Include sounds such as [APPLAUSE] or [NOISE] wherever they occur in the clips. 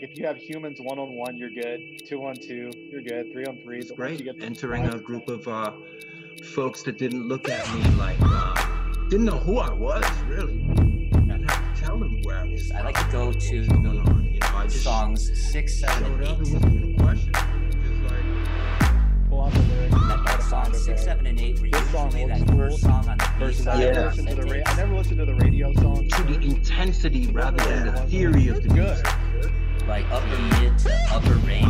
if you have humans one on one, you're good. Two on two, you're good. Three on three. It's great. Entering a group of uh, folks that didn't look at me like, uh, didn't know who I was, really. I didn't have to tell them where I was. I like to go to you know, I just songs six, seven, and eight. It wasn't even a question. Just like, pull out the lyrics. That, that song six, seven, and eight were usually that first song on the versus B I side. never listened to the ra- I never listened to the radio song. to the intensity rather than the theory of the Good. music. Like upper mid to upper range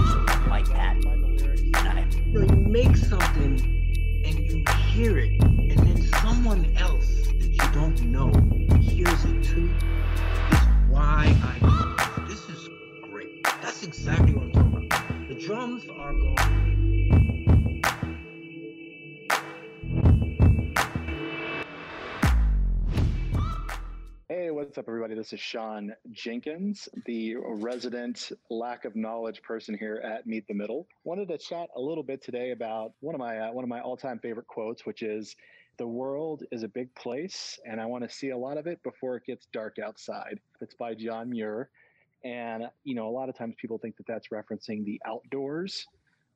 the. And I, You make something and you hear it, and then someone else that you don't know hears it too. Is why I this. Is great. That's exactly what I'm talking about. The drums are going. Hey, what's up, everybody? This is Sean Jenkins, the resident lack of knowledge person here at Meet the Middle. Wanted to chat a little bit today about one of my uh, one of my all-time favorite quotes, which is, "The world is a big place, and I want to see a lot of it before it gets dark outside." It's by John Muir, and you know, a lot of times people think that that's referencing the outdoors.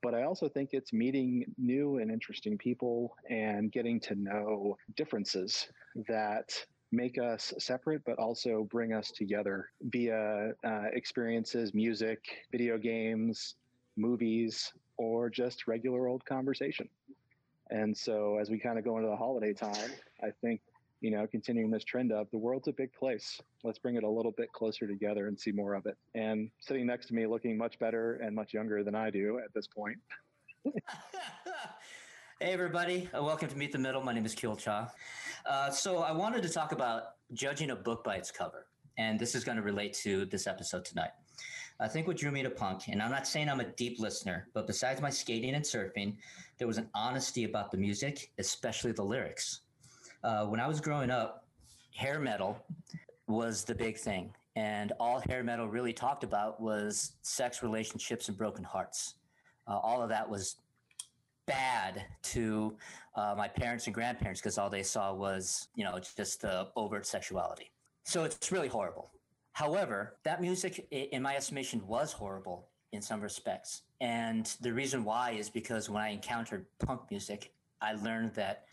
But I also think it's meeting new and interesting people and getting to know differences that make us separate, but also bring us together via uh, experiences, music, video games, movies, or just regular old conversation. And so, as we kind of go into the holiday time, I think, you know, continuing this trend of the world's a big place. Let's bring it a little bit closer together and see more of it. And sitting next to me, looking much better and much younger than I do at this point. [LAUGHS] hey everybody, uh, welcome to Meet the Middle. My name is Kiel Cha. Uh, so I wanted to talk about judging a book by its cover, and this is going to relate to this episode tonight. I think what drew me to punk, and I'm not saying I'm a deep listener, but besides my skating and surfing, there was an honesty about the music, especially the lyrics. Uh, when I was growing up, hair metal was the big thing, and all hair metal really talked about was sex, relationships, and broken hearts. Uh, all of that was bad to uh, my parents and grandparents because all they saw was, you know, just the overt sexuality. So it's really horrible. However, that music, in my estimation, was horrible in some respects. And the reason why is because when I encountered punk music, I learned that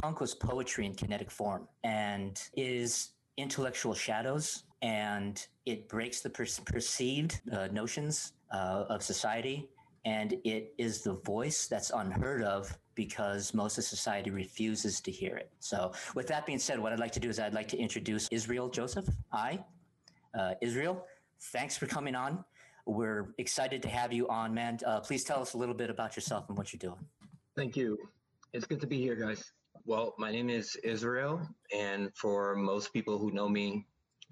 punk was poetry in kinetic form and is intellectual shadows and it breaks the per- perceived uh, notions uh, of society and it is the voice that's unheard of because most of society refuses to hear it. So, with that being said, what I'd like to do is I'd like to introduce Israel Joseph. Hi, uh, Israel, thanks for coming on. We're excited to have you on, man. Uh, please tell us a little bit about yourself and what you're doing. Thank you. It's good to be here, guys. Well, my name is Israel, and for most people who know me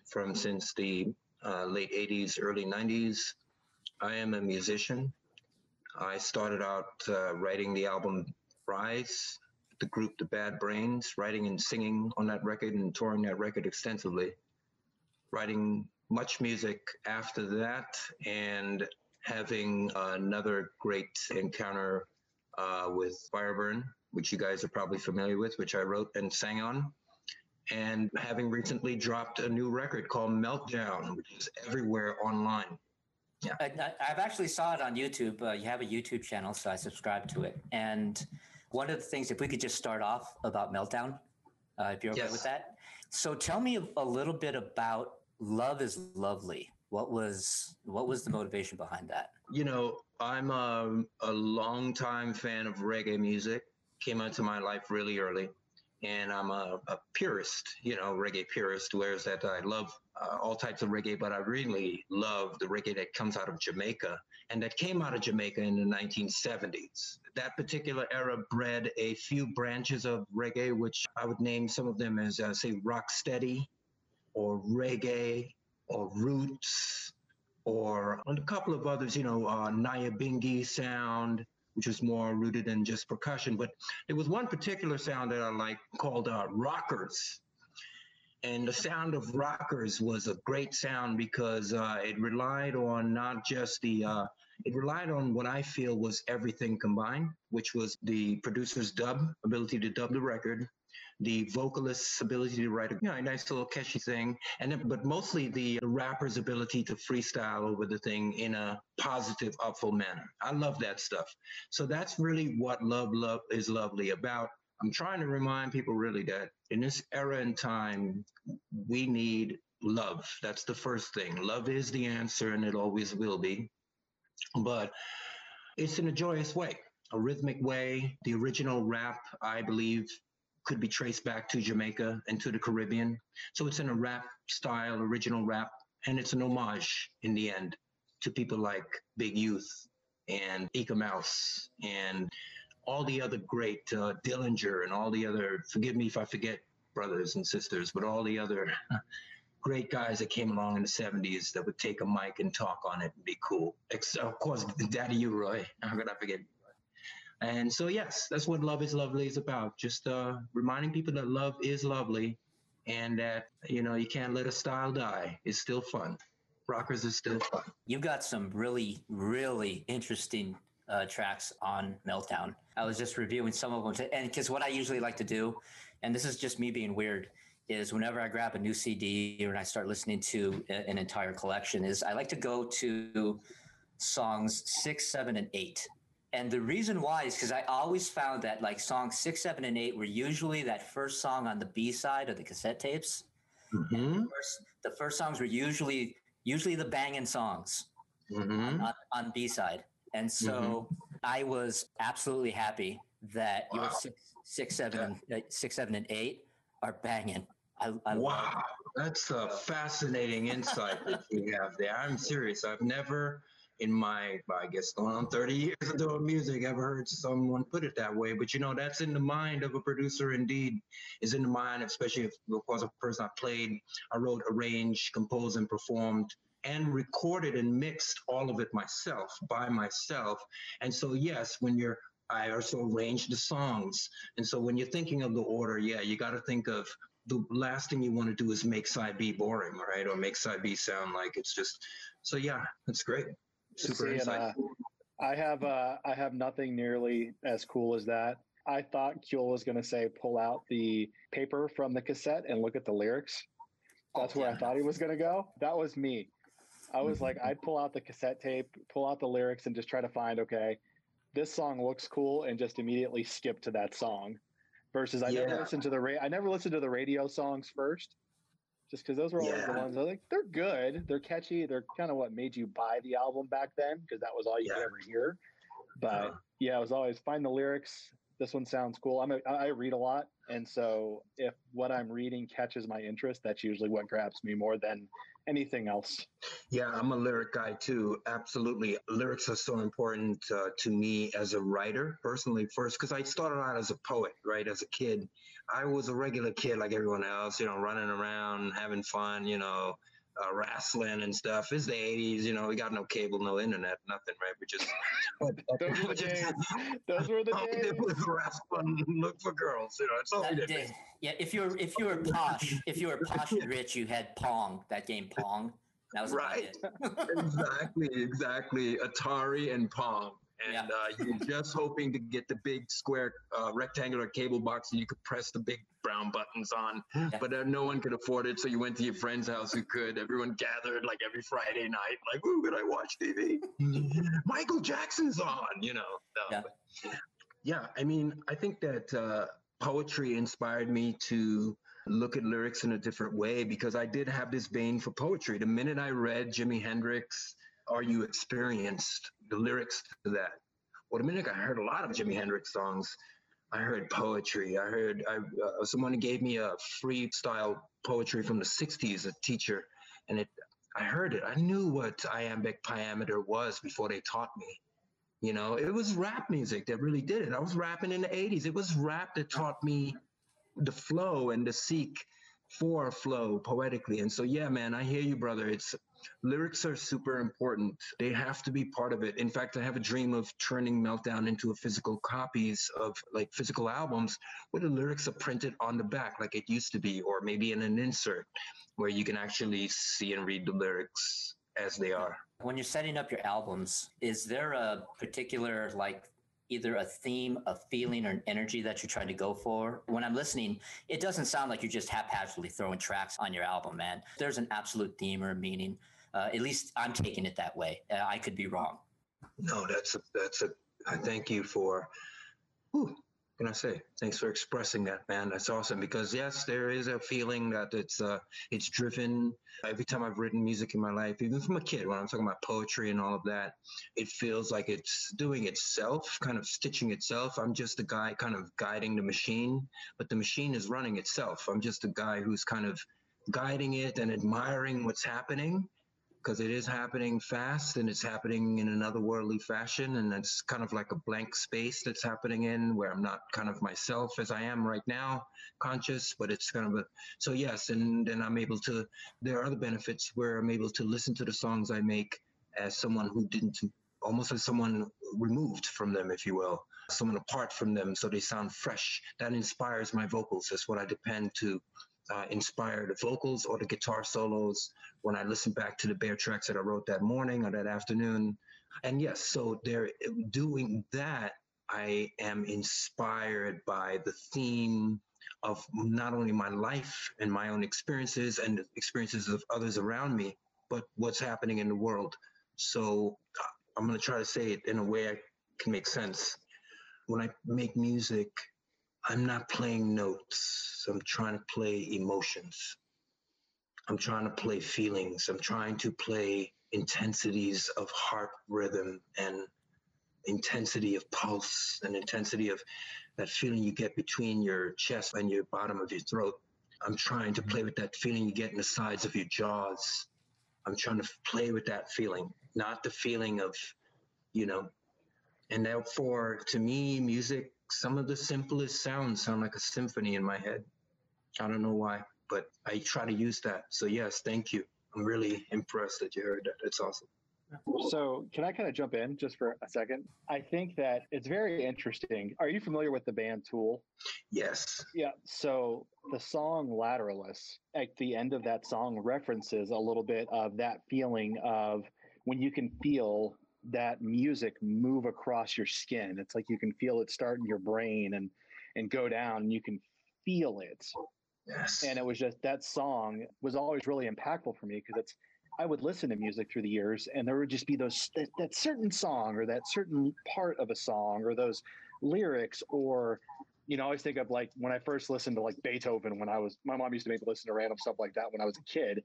from since the uh, late 80s, early 90s, I am a musician. I started out uh, writing the album Rise, the group The Bad Brains, writing and singing on that record and touring that record extensively. Writing much music after that and having another great encounter uh, with Fireburn, which you guys are probably familiar with, which I wrote and sang on. And having recently dropped a new record called Meltdown, which is everywhere online. I, I- I've actually saw it on YouTube. Uh, you have a YouTube channel, so I subscribe to it. And one of the things, if we could just start off about Meltdown, uh, if you're okay Yes. with that. So tell me a little bit about Love is Lovely. What was what was the motivation behind that? You know, I'm a, a longtime fan of reggae music. Came into my life really early, and I'm a, a purist, you know, reggae purist. Whereas that I love uh, all types of reggae, but I really love the reggae that comes out of Jamaica and that came out of Jamaica in the 1970s. That particular era bred a few branches of reggae, which I would name some of them as, uh, say, rock steady, or reggae, or roots, or a couple of others, you know, uh, Nyabingi sound, which was more rooted in just percussion. But there was one particular sound that I like called uh, rockers. And the sound of rockers was a great sound because uh, it relied on not just the, uh, it relied on what I feel was everything combined, which was the producer's dub, ability to dub the record, the vocalist's ability to write a you know, a nice little catchy thing, and then, but mostly the rapper's ability to freestyle over the thing in a positive, upful manner. I love that stuff. So that's really what Love Love is Lovely about. I'm trying to remind people really that in this era and time, we need love. That's the first thing. Love is the answer, and it always will be. But it's in a joyous way, a rhythmic way. The original rap, I believe, could be traced back to Jamaica and to the Caribbean. So it's in a rap style, original rap, and it's an homage in the end to people like Big Youth and Eek-A-Mouse and all the other great uh, Dillinger and all the other, forgive me if I forget brothers and sisters, but all the other [LAUGHS] great guys that came along in the 70s that would take a mic and talk on it and be cool. Except, of course, Daddy U-Roy. [LAUGHS] How could I forget and so, yes, that's what Love is Lovely is about. Just uh, reminding people that love is lovely and that, you know, you can't let a style die. It's still fun. Rockers is still fun. You've got some really, really interesting uh, tracks on Meltdown. I was just reviewing some of them. To, and because what I usually like to do, and this is just me being weird, is whenever I grab a new CD or I start listening to an entire collection, is I like to go to songs six, seven, and eight and the reason why is because I always found that like songs six, seven, and eight were usually that first song on the B side of the cassette tapes. Mm-hmm. The, first, the, first, songs were usually usually the banging songs mm-hmm. on, on B side, and so mm-hmm. I was absolutely happy that wow. your six, six, seven, yeah. uh, six, seven, and eight are banging. I, I wow, that's a fascinating insight that you have there. I'm serious. I've never in my, I guess, going on 30 years of doing music, ever heard someone put it that way. But you know, that's in the mind of a producer. Indeed, is in the mind, especially if was a person I played, I wrote, arranged, composed, and performed. And recorded and mixed all of it myself by myself. And so, yes, when you're I also arranged the songs. And so when you're thinking of the order, yeah, you got to think of the last thing you want to do is make side B boring, right? Or make side B sound like it's just, so yeah, that's great super See, uh, I have uh, I have nothing nearly as cool as that. I thought Kjol was going to say pull out the paper from the cassette and look at the lyrics. That's oh, where yeah. I thought he was going to go. That was me. I was like, [LAUGHS] I'd pull out the cassette tape, pull out the lyrics, and just try to find okay, this song looks cool, and just immediately skip to that song. Versus, I yeah. never listened to the ra- I never listened to the radio songs first just because those were always yeah. the ones I like. They're good. They're catchy. They're kind of what made you buy the album back then because that was all you yeah. could ever hear. But uh, yeah, it was always find the lyrics. This one sounds cool. I'm a, I read a lot, and so if what I'm reading catches my interest, that's usually what grabs me more than anything else. Yeah, I'm a lyric guy too. Absolutely, lyrics are so important uh, to me as a writer personally. First, because I started out as a poet, right, as a kid I was a regular kid like everyone else, you know, running around, having fun, you know, uh, wrestling and stuff. It's the 80s, you know, we got no cable, no internet, nothing, right? We just. [LAUGHS] Those were the [LAUGHS] days. Those were the all days. we did was wrestle look for girls, you know, it's all that we did. did. Yeah, if you were if you were posh, if you were posh and rich, you had Pong, that game Pong. That was right. [LAUGHS] exactly, exactly. Atari and Pong and yeah. uh, you're [LAUGHS] just hoping to get the big square uh, rectangular cable box and you could press the big brown buttons on yeah. but uh, no one could afford it so you went to your friend's house who could everyone gathered like every friday night like ooh can i watch tv [LAUGHS] michael jackson's on you know yeah. yeah i mean i think that uh, poetry inspired me to look at lyrics in a different way because i did have this vein for poetry the minute i read jimi hendrix are you experienced the lyrics to that. Well, the minute I heard a lot of Jimi Hendrix songs, I heard poetry. I heard I, uh, someone gave me a freestyle poetry from the '60s, a teacher, and it. I heard it. I knew what iambic pentameter was before they taught me. You know, it was rap music that really did it. I was rapping in the '80s. It was rap that taught me the flow and the seek for flow poetically. And so, yeah, man, I hear you, brother. It's lyrics are super important. They have to be part of it. In fact, I have a dream of turning Meltdown into a physical copies of like physical albums where the lyrics are printed on the back like it used to be, or maybe in an insert where you can actually see and read the lyrics as they are. When you're setting up your albums, is there a particular like either a theme, a feeling, or an energy that you're trying to go for. When I'm listening, it doesn't sound like you're just haphazardly throwing tracks on your album, man. There's an absolute theme or meaning. Uh, at least I'm taking it that way. Uh, I could be wrong. No, that's a, that's a. I thank you for. Whew, can I say? Thanks for expressing that, man. That's awesome because yes, there is a feeling that it's uh, it's driven. Every time I've written music in my life, even from a kid, when I'm talking about poetry and all of that, it feels like it's doing itself, kind of stitching itself. I'm just the guy kind of guiding the machine, but the machine is running itself. I'm just a guy who's kind of guiding it and admiring what's happening because it is happening fast and it's happening in another worldly fashion and it's kind of like a blank space that's happening in where i'm not kind of myself as i am right now conscious but it's kind of a so yes and then i'm able to there are other benefits where i'm able to listen to the songs i make as someone who didn't almost as someone removed from them if you will someone apart from them so they sound fresh. That inspires my vocals. That's what i depend to uh, inspire the vocals or the guitar solos when I listen back to the bare tracks that I wrote that morning or that afternoon. And yes, so they're doing that. I am inspired by the theme of not only my life and my own experiences and the experiences of others around me, but what's happening in the world. So I'm going to try to say it in a way I can make sense. When I make music, I'm not playing notes. I'm trying to play emotions. I'm trying to play feelings. I'm trying to play intensities of heart rhythm and intensity of pulse and intensity of that feeling you get between your chest and your bottom of your throat. I'm trying to play with that feeling you get in the sides of your jaws. I'm trying to play with that feeling, not the feeling of, you know, and therefore to me, music some of the simplest sounds sound like a symphony in my head. I don't know why, but I try to use that. So yes, thank you. I'm really impressed that you heard that. It's awesome. So, can I kind of jump in just for a second? I think that it's very interesting. Are you familiar with the band Tool? Yes. Yeah. So, the song Lateralus, at the end of that song, references a little bit of that feeling of when you can feel that music move across your skin. It's like you can feel it start in your brain and and go down and you can feel it. Yes. And it was just that song was always really impactful for me because it's I would listen to music through the years and there would just be those that, that certain song or that certain part of a song or those lyrics or you know, I always think of like when I first listened to like Beethoven when I was my mom used to make me listen to random stuff like that when I was a kid.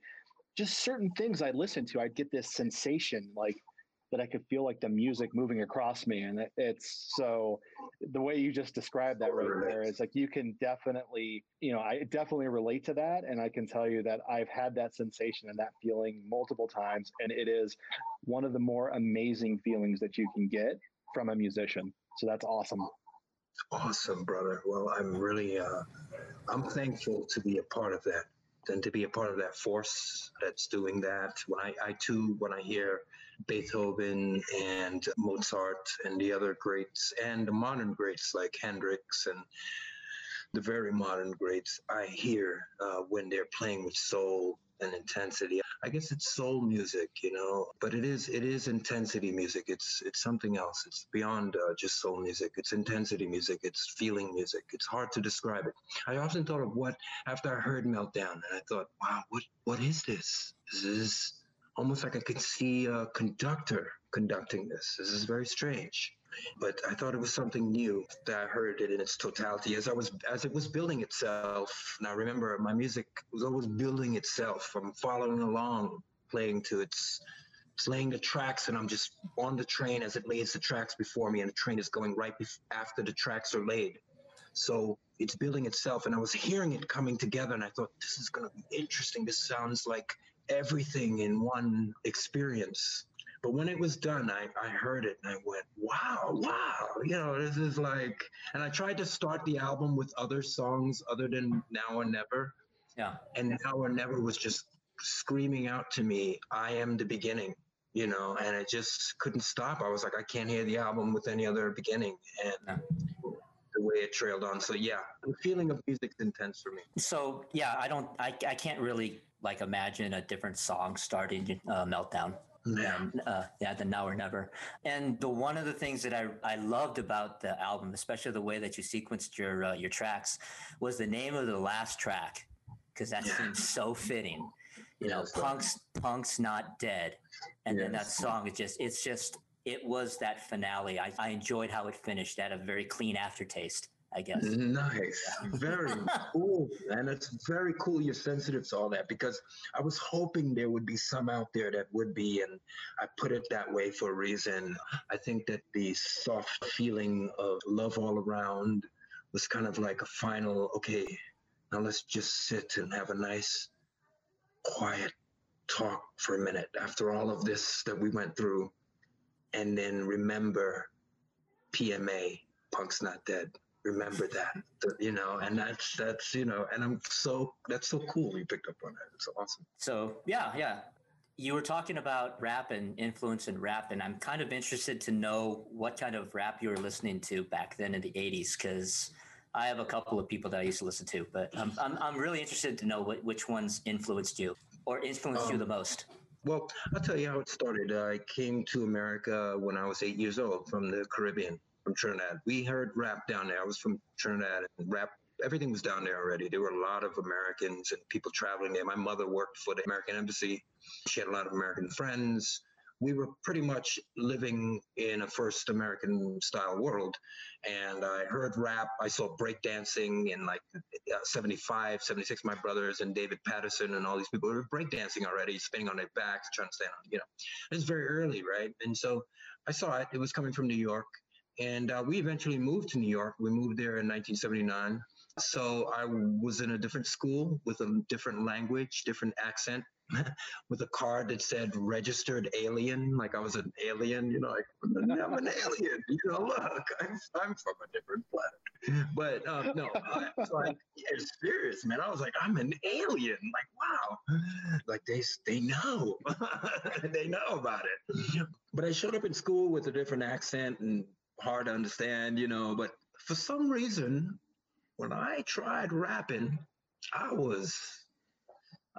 Just certain things I listened to, I'd get this sensation like that I could feel like the music moving across me. And it, it's so the way you just described that right there is like you can definitely, you know, I definitely relate to that. And I can tell you that I've had that sensation and that feeling multiple times. And it is one of the more amazing feelings that you can get from a musician. So that's awesome. Awesome, brother. Well, I'm really, uh, I'm thankful to be a part of that and to be a part of that force that's doing that. When I, I too, when I hear Beethoven and Mozart and the other greats and the modern greats like Hendrix and the very modern greats, I hear uh, when they're playing with soul and intensity. I guess it's soul music, you know, but it is it is intensity music. It's it's something else. It's beyond uh, just soul music. It's intensity music. It's feeling music. It's hard to describe it. I often thought of what after I heard Meltdown, and I thought, wow, what what is this? This is this almost like I could see a conductor conducting this. This is very strange. But I thought it was something new that I heard it in its totality as I was as it was building itself. Now remember, my music was always building itself. I'm following along, playing to its playing the tracks, and I'm just on the train as it lays the tracks before me, and the train is going right bef- after the tracks are laid. So it's building itself, and I was hearing it coming together, and I thought this is going to be interesting. This sounds like everything in one experience. But when it was done, I, I heard it and I went, wow, wow, you know, this is like, and I tried to start the album with other songs other than Now or Never. Yeah. And Now or Never was just screaming out to me, I am the beginning, you know, and I just couldn't stop. I was like, I can't hear the album with any other beginning. And yeah. the way it trailed on. So yeah, the feeling of music's intense for me. So yeah, I don't, I, I can't really like imagine a different song starting uh, meltdown Yeah. And, uh, yeah, the Now or Never. And the one of the things that I, I loved about the album, especially the way that you sequenced your uh, your tracks, was the name of the last track because that yeah. seems so fitting. You know, punk's punk's not dead, and then that song is just it's just it was that finale. I, I enjoyed how it finished. That a very clean aftertaste. I guess. Nice. Very [LAUGHS] cool. And it's very cool you're sensitive to all that because I was hoping there would be some out there that would be, and I put it that way for a reason. I think that the soft feeling of love all around was kind of like a final, okay, now let's just sit and have a nice, quiet talk for a minute after all of this that we went through. And then remember PMA, Punk's Not Dead remember that, you know, and that's that's you know, and I'm so that's so cool you picked up on that. It's awesome. So yeah, yeah. You were talking about rap and influence in rap, and I'm kind of interested to know what kind of rap you were listening to back then in the '80s, because I have a couple of people that I used to listen to, but I'm I'm, I'm really interested to know what, which ones influenced you or influenced um, you the most. Well, I'll tell you how it started. I came to America when I was eight years old from the Caribbean from Trinidad. We heard rap down there. I was from Trinidad, and rap everything was down there already. There were a lot of Americans and people traveling there. My mother worked for the American Embassy. She had a lot of American friends. We were pretty much living in a first American style world. And I heard rap. I saw breakdancing in like uh, 75, 76. My brothers and David Patterson and all these people were breakdancing already, spinning on their backs, trying to stand on, you know, it was very early, right? And so I saw it. It was coming from New York. And uh, we eventually moved to New York. We moved there in 1979. So I was in a different school with a different language, different accent, [LAUGHS] with a card that said registered alien, like I was an alien, you know, like I'm an alien, you know, look, I'm, I'm from a different planet. But um, no, I was like, yeah, serious, man. I was like, I'm an alien. Like, wow. Like they, they know, [LAUGHS] they know about it. But I showed up in school with a different accent and hard to understand, you know. But for some reason, when I tried rapping, I was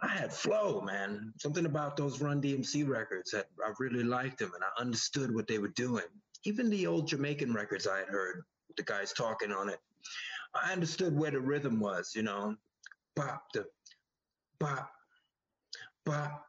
I had flow, man. Something about those Run DMC records that I really liked them and I understood what they were doing. Even the old Jamaican records I had heard, the guys talking on it, I understood where the rhythm was, you know. Bop the bop, bop,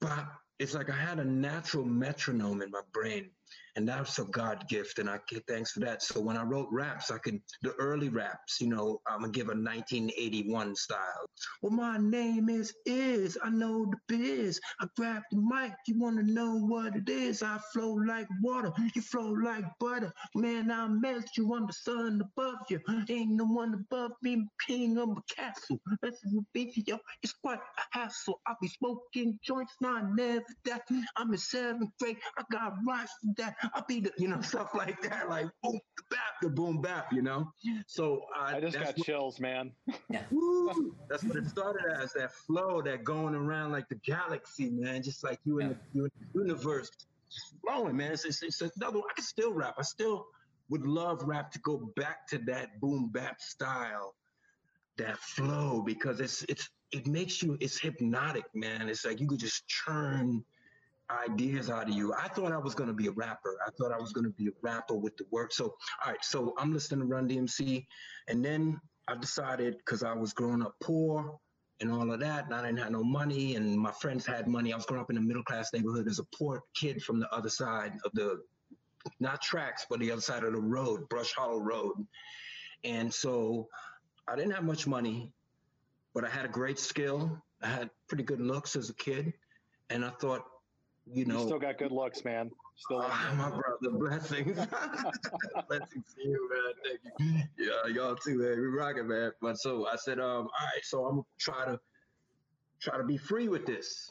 bop. It's like I had a natural metronome in my brain and that's a God gift, and I get thanks for that. So when I wrote raps, I could the early raps, you know, I'm gonna give a 1981 style. Well, my name is Is. I know the biz. I grab the mic. You wanna know what it is? I flow like water. You flow like butter. Man, I melt you on the sun above you. Ain't no one above me, king of a castle. Listen, baby, yo, it's quite a hassle. I be smoking joints, not never that. I'm in seventh grade. I got for that. I'll be the, you know, [LAUGHS] stuff like that, like boom, bap, the boom, bap, you know. So uh, I just got what, chills, man. Yeah. [LAUGHS] Woo, that's what it started as. That flow, that going around like the galaxy, man. Just like you in, the, you in the universe, just flowing, man. It's, it's, it's another. I can still rap. I still would love rap to go back to that boom bap style, that flow, because it's it's it makes you. It's hypnotic, man. It's like you could just churn ideas out of you. I thought I was going to be a rapper. I thought I was going to be a rapper with the work. So, all right, so I'm listening to Run DMC. And then I decided because I was growing up poor and all of that, and I didn't have no money, and my friends had money. I was growing up in a middle class neighborhood as a poor kid from the other side of the, not tracks, but the other side of the road, Brush Hollow Road. And so I didn't have much money, but I had a great skill. I had pretty good looks as a kid. And I thought, you know, you still got good looks, man. Still, oh, my brother, [LAUGHS] blessings, [LAUGHS] blessings to you, man. Thank you. Yeah, y'all too, man. We rocking, man. But so I said, um, all right, so I'm try to try to be free with this.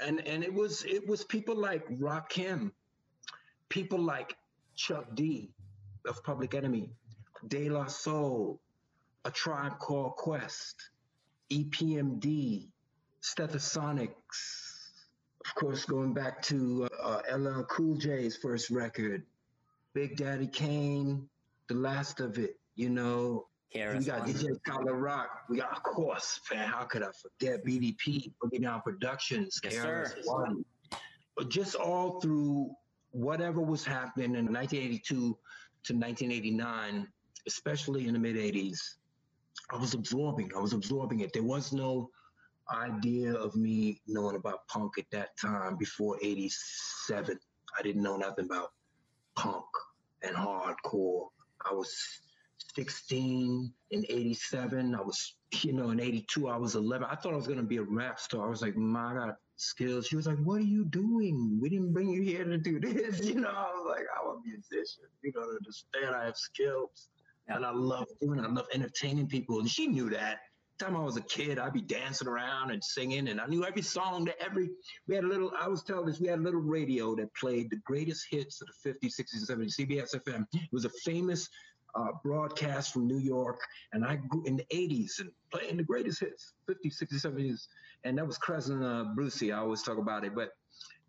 And and it was it was people like Rakim, people like Chuck D of Public Enemy, De La Soul, A Tribe Called Quest, EPMD, Stetsasonics of course, going back to uh, LL Cool J's first record, Big Daddy Kane, the last of it, you know, KRS We got DJ Scott La Rock. We got, of course, man. How could I forget BDP, Boogie Down Productions, Yes. One. Just all through whatever was happening in 1982 to 1989, especially in the mid 80s, I was absorbing. I was absorbing it. There was no idea of me knowing about punk at that time before 87. I didn't know nothing about punk and hardcore. I was 16 in 87. I was, you know, in 82, I was 11. I thought I was going to be a rap star. I was like, my God, skills. She was like, what are you doing? We didn't bring you here to do this. [LAUGHS] You know, I was like, I'm a musician. You don't understand. I have skills. And I love doing it. I love entertaining people. And she knew that. Time I was a kid, I'd be dancing around and singing, and I knew every song that every. We had a little. I was telling this. We had a little radio that played the greatest hits of the 50s, 60s, and 70s. CBS FM. It was a famous uh, broadcast from New York, and I grew in the 80s and playing the greatest hits, 50s, 60s, 70s, and that was cousin uh, Brucie. I always talk about it, but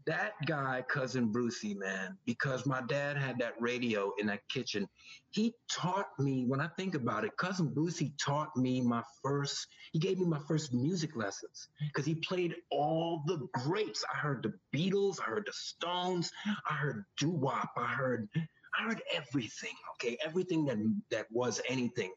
that guy, cousin Brucie, man, because my dad had that radio in that kitchen, he taught me. When I think about it, cousin Brucie taught me my first. He gave me my first music lessons because he played all the greats. I heard the Beatles, I heard the Stones, I heard doo wop, I heard I heard everything, okay? Everything that that was anything.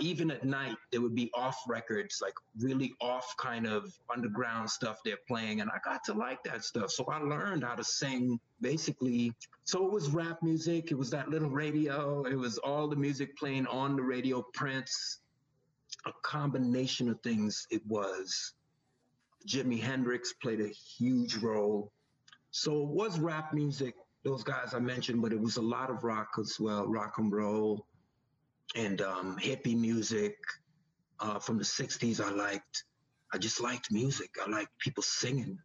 Even at night, there would be off records, like really off kind of underground stuff they're playing. And I got to like that stuff. So I learned how to sing basically. So it was rap music, it was that little radio, it was all the music playing on the radio, Prince, a combination of things it was. Jimi Hendrix played a huge role. So it was rap music, those guys I mentioned, but it was a lot of rock as well, rock and roll and um, hippie music uh, from the 60s. I liked, I just liked music. I liked people singing.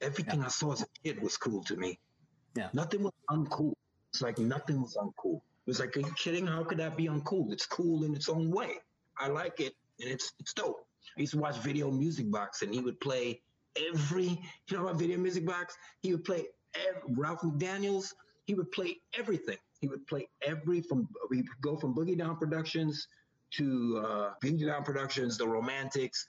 Everything I saw as a kid was cool to me. Yeah. Nothing was uncool. It's like nothing was uncool. It was like, are you kidding? How could that be uncool? It's cool in its own way. I like it and it's, it's dope. I used to watch Video Music Box and he would play every, you know about Video Music Box? He would play every, Ralph McDaniels. He would play everything. He would play every from we go from Boogie Down Productions to uh, Boogie Down Productions, The Romantics,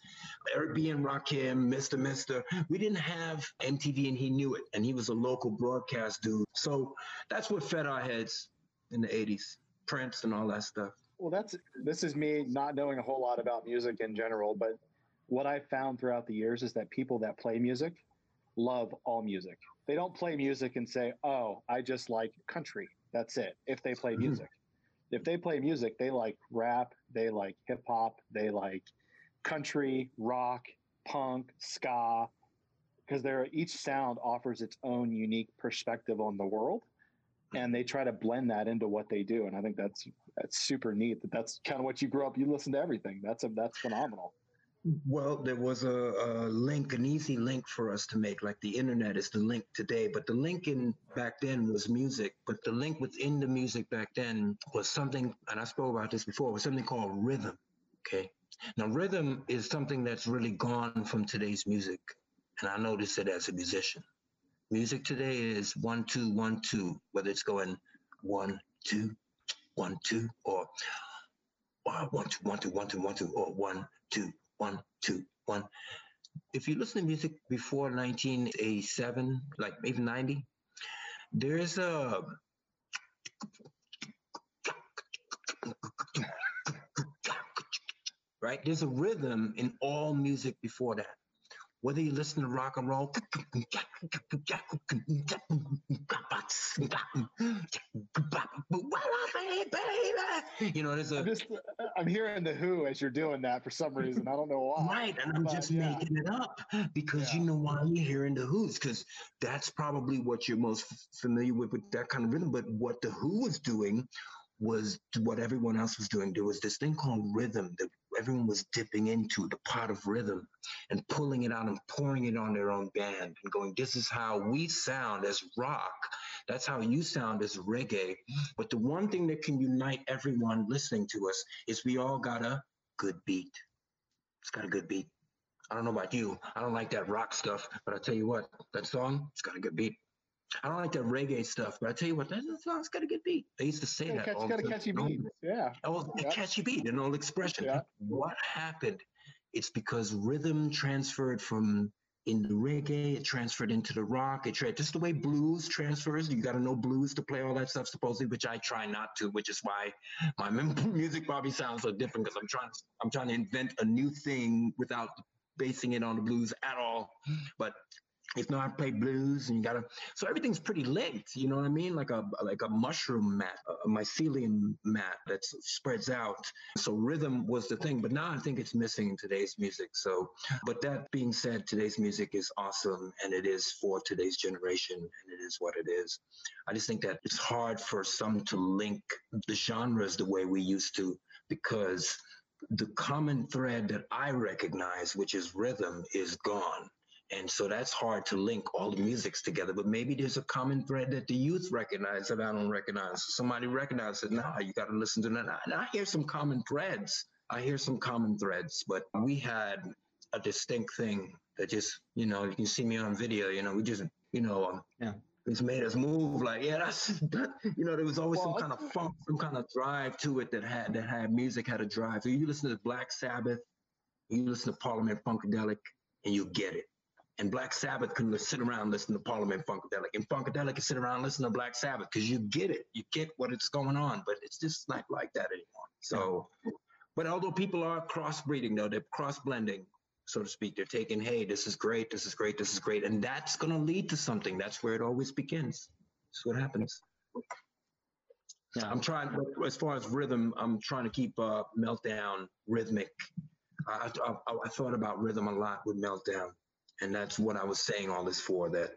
Eric B. and Rakim, Mr. Mister. We didn't have MTV, and he knew it, and he was a local broadcast dude. So that's what fed our heads in the '80s, Prince and all that stuff. Well, that's this is me not knowing a whole lot about music in general, but what I've found throughout the years is that people that play music love all music. They don't play music and say, "Oh, I just like country." That's it. If they play Mhm. music, if they play music, they like rap, they like hip hop, they like country, rock, punk, ska, because they're each sound offers its own unique perspective on the world, and they try to blend that into what they do. And I think that's that's super neat. That that's kind of what you grew up. You listen to everything. That's a that's phenomenal. Well, there was a, a link, an easy link for us to make, like the internet is the link today. But the link in back then was music. But the link within the music back then was something, and I spoke about this before, was something called rhythm. Okay. Now, rhythm is something that's really gone from today's music. And I noticed it as a musician. Music today is one, two, one, two, whether it's going one, two, one, two, or uh, one, two, one, two, one, two, one, two, or one, two, one, two, one. If you listen to music before 1987, like even 90, there's a right? There's a rhythm in all music before that. Whether you listen to rock and roll, [LAUGHS] you know, there's a I'm just I'm hearing the Who as you're doing that for some reason. I don't know why. Right, and I'm But, just yeah. making it up because you know why you're hearing the Who's because that's probably what you're most familiar with with that kind of rhythm. But what the Who was doing was what everyone else was doing. There was this thing called rhythm that everyone was dipping into the pot of rhythm and pulling it out and pouring it on their own band and going, "This is how we sound as rock. That's how you sound as reggae." But the one thing that can unite everyone listening to us is we all got a good beat. It's got a good beat. I don't know about you. I don't like that rock stuff, but I tell you what, that song, it's got a good beat. I don't like that reggae stuff, but I tell you what, that song's got a good beat. They used to say Yeah, that. catch, all got a catchy beat. Yeah. Oh, a Yeah. catchy beat, an old expression. Yeah. What happened? It's because rhythm transferred from in the reggae, it transferred into the rock. It tra- just the way blues transfers. You got to know blues to play all that stuff, supposedly, which I try not to. Which is why my [LAUGHS] music probably sounds so different because I'm trying. I'm trying to invent a new thing without basing it on the blues at all. But if not, I play blues, and you gotta. So everything's pretty linked. You know what I mean? Like a like a mushroom mat, a mycelium mat that spreads out. So rhythm was the thing, but now I think it's missing in today's music. So, but that being said, today's music is awesome, and it is for today's generation, and it is what it is. I just think that it's hard for some to link the genres the way we used to because the common thread that I recognize, which is rhythm, is gone. And so that's hard to link all the musics together. But maybe there's a common thread that the youth recognize that I don't recognize. Somebody recognizes it. Nah, you got to listen to that. And I hear some common threads. I hear some common threads. But we had a distinct thing that just, you know, you can see me on video. You know, we just, you know, um, Yeah. it's made us move. Like, yeah, that's, you know, there was always Well, some kind of funk, some kind of drive to it that had that had music had a drive. So you listen to Black Sabbath, you listen to Parliament Funkadelic, and you get it. And Black Sabbath can sit around and listen to Parliament Funkadelic, and Funkadelic can sit around and listen to Black Sabbath because you get it. You get what it's going on, but it's just not like that anymore. So, but although people are crossbreeding, though, they're cross blending, so to speak. They're taking, hey, this is great, this is great, this is great, and that's going to lead to something. That's where it always begins. That's what happens. Yeah. I'm trying, as far as rhythm, I'm trying to keep uh, Meltdown rhythmic. I, I, I, I thought about rhythm a lot with Meltdown, and that's what I was saying all this for. That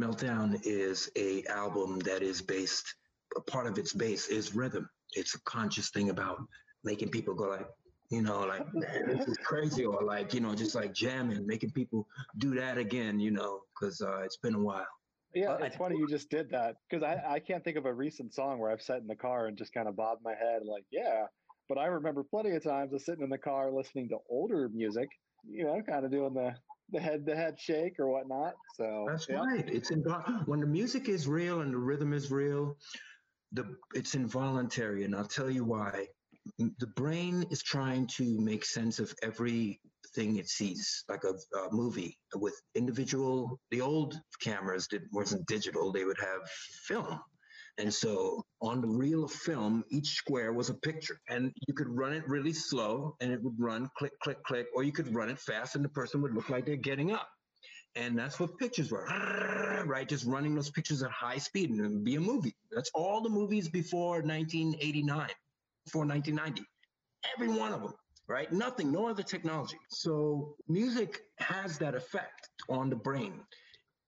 Meltdown is a album that is based. A part of its base is rhythm. It's a conscious thing about making people go like, you know, like man, this is crazy, or like you know, just like jamming, making people do that again, you know, because uh, it's been a while. Yeah, it's funny you just did that because I, I can't think of a recent song where I've sat in the car and just kind of bobbed my head like, yeah. But I remember plenty of times of sitting in the car listening to older music, you know, kind of doing the the head the head shake or whatnot. So That's yeah. right. It's invol- when the music is real and the rhythm is real, the it's involuntary, and I'll tell you why. The brain is trying to make sense of everything it sees, like a, a movie with individual. The old cameras did wasn't digital; they would have film. And so on the reel of film, each square was a picture. And you could run it really slow and it would run click, click, click, or you could run it fast and the person would look like they're getting up. And that's what pictures were, [LAUGHS] right? Just running those pictures at high speed and it would be a movie. That's all the movies before 1989, before 1990. Every one of them, right? Nothing, no other technology. So music has that effect on the brain.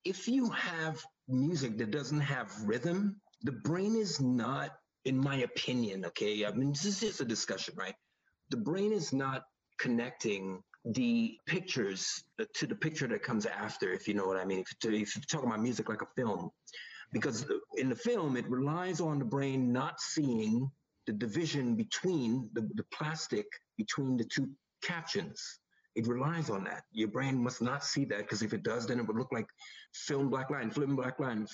If you have music that doesn't have rhythm, the brain is not, in my opinion, okay? I mean, this is just a discussion, right? The brain is not connecting the pictures uh, to the picture that comes after, if you know what I mean. If, if you talk about music like a film, because in the film, it relies on the brain not seeing the division between the, the plastic between the two captions. It relies on that. Your brain must not see that because if it does, then it would look like film black line, film black line,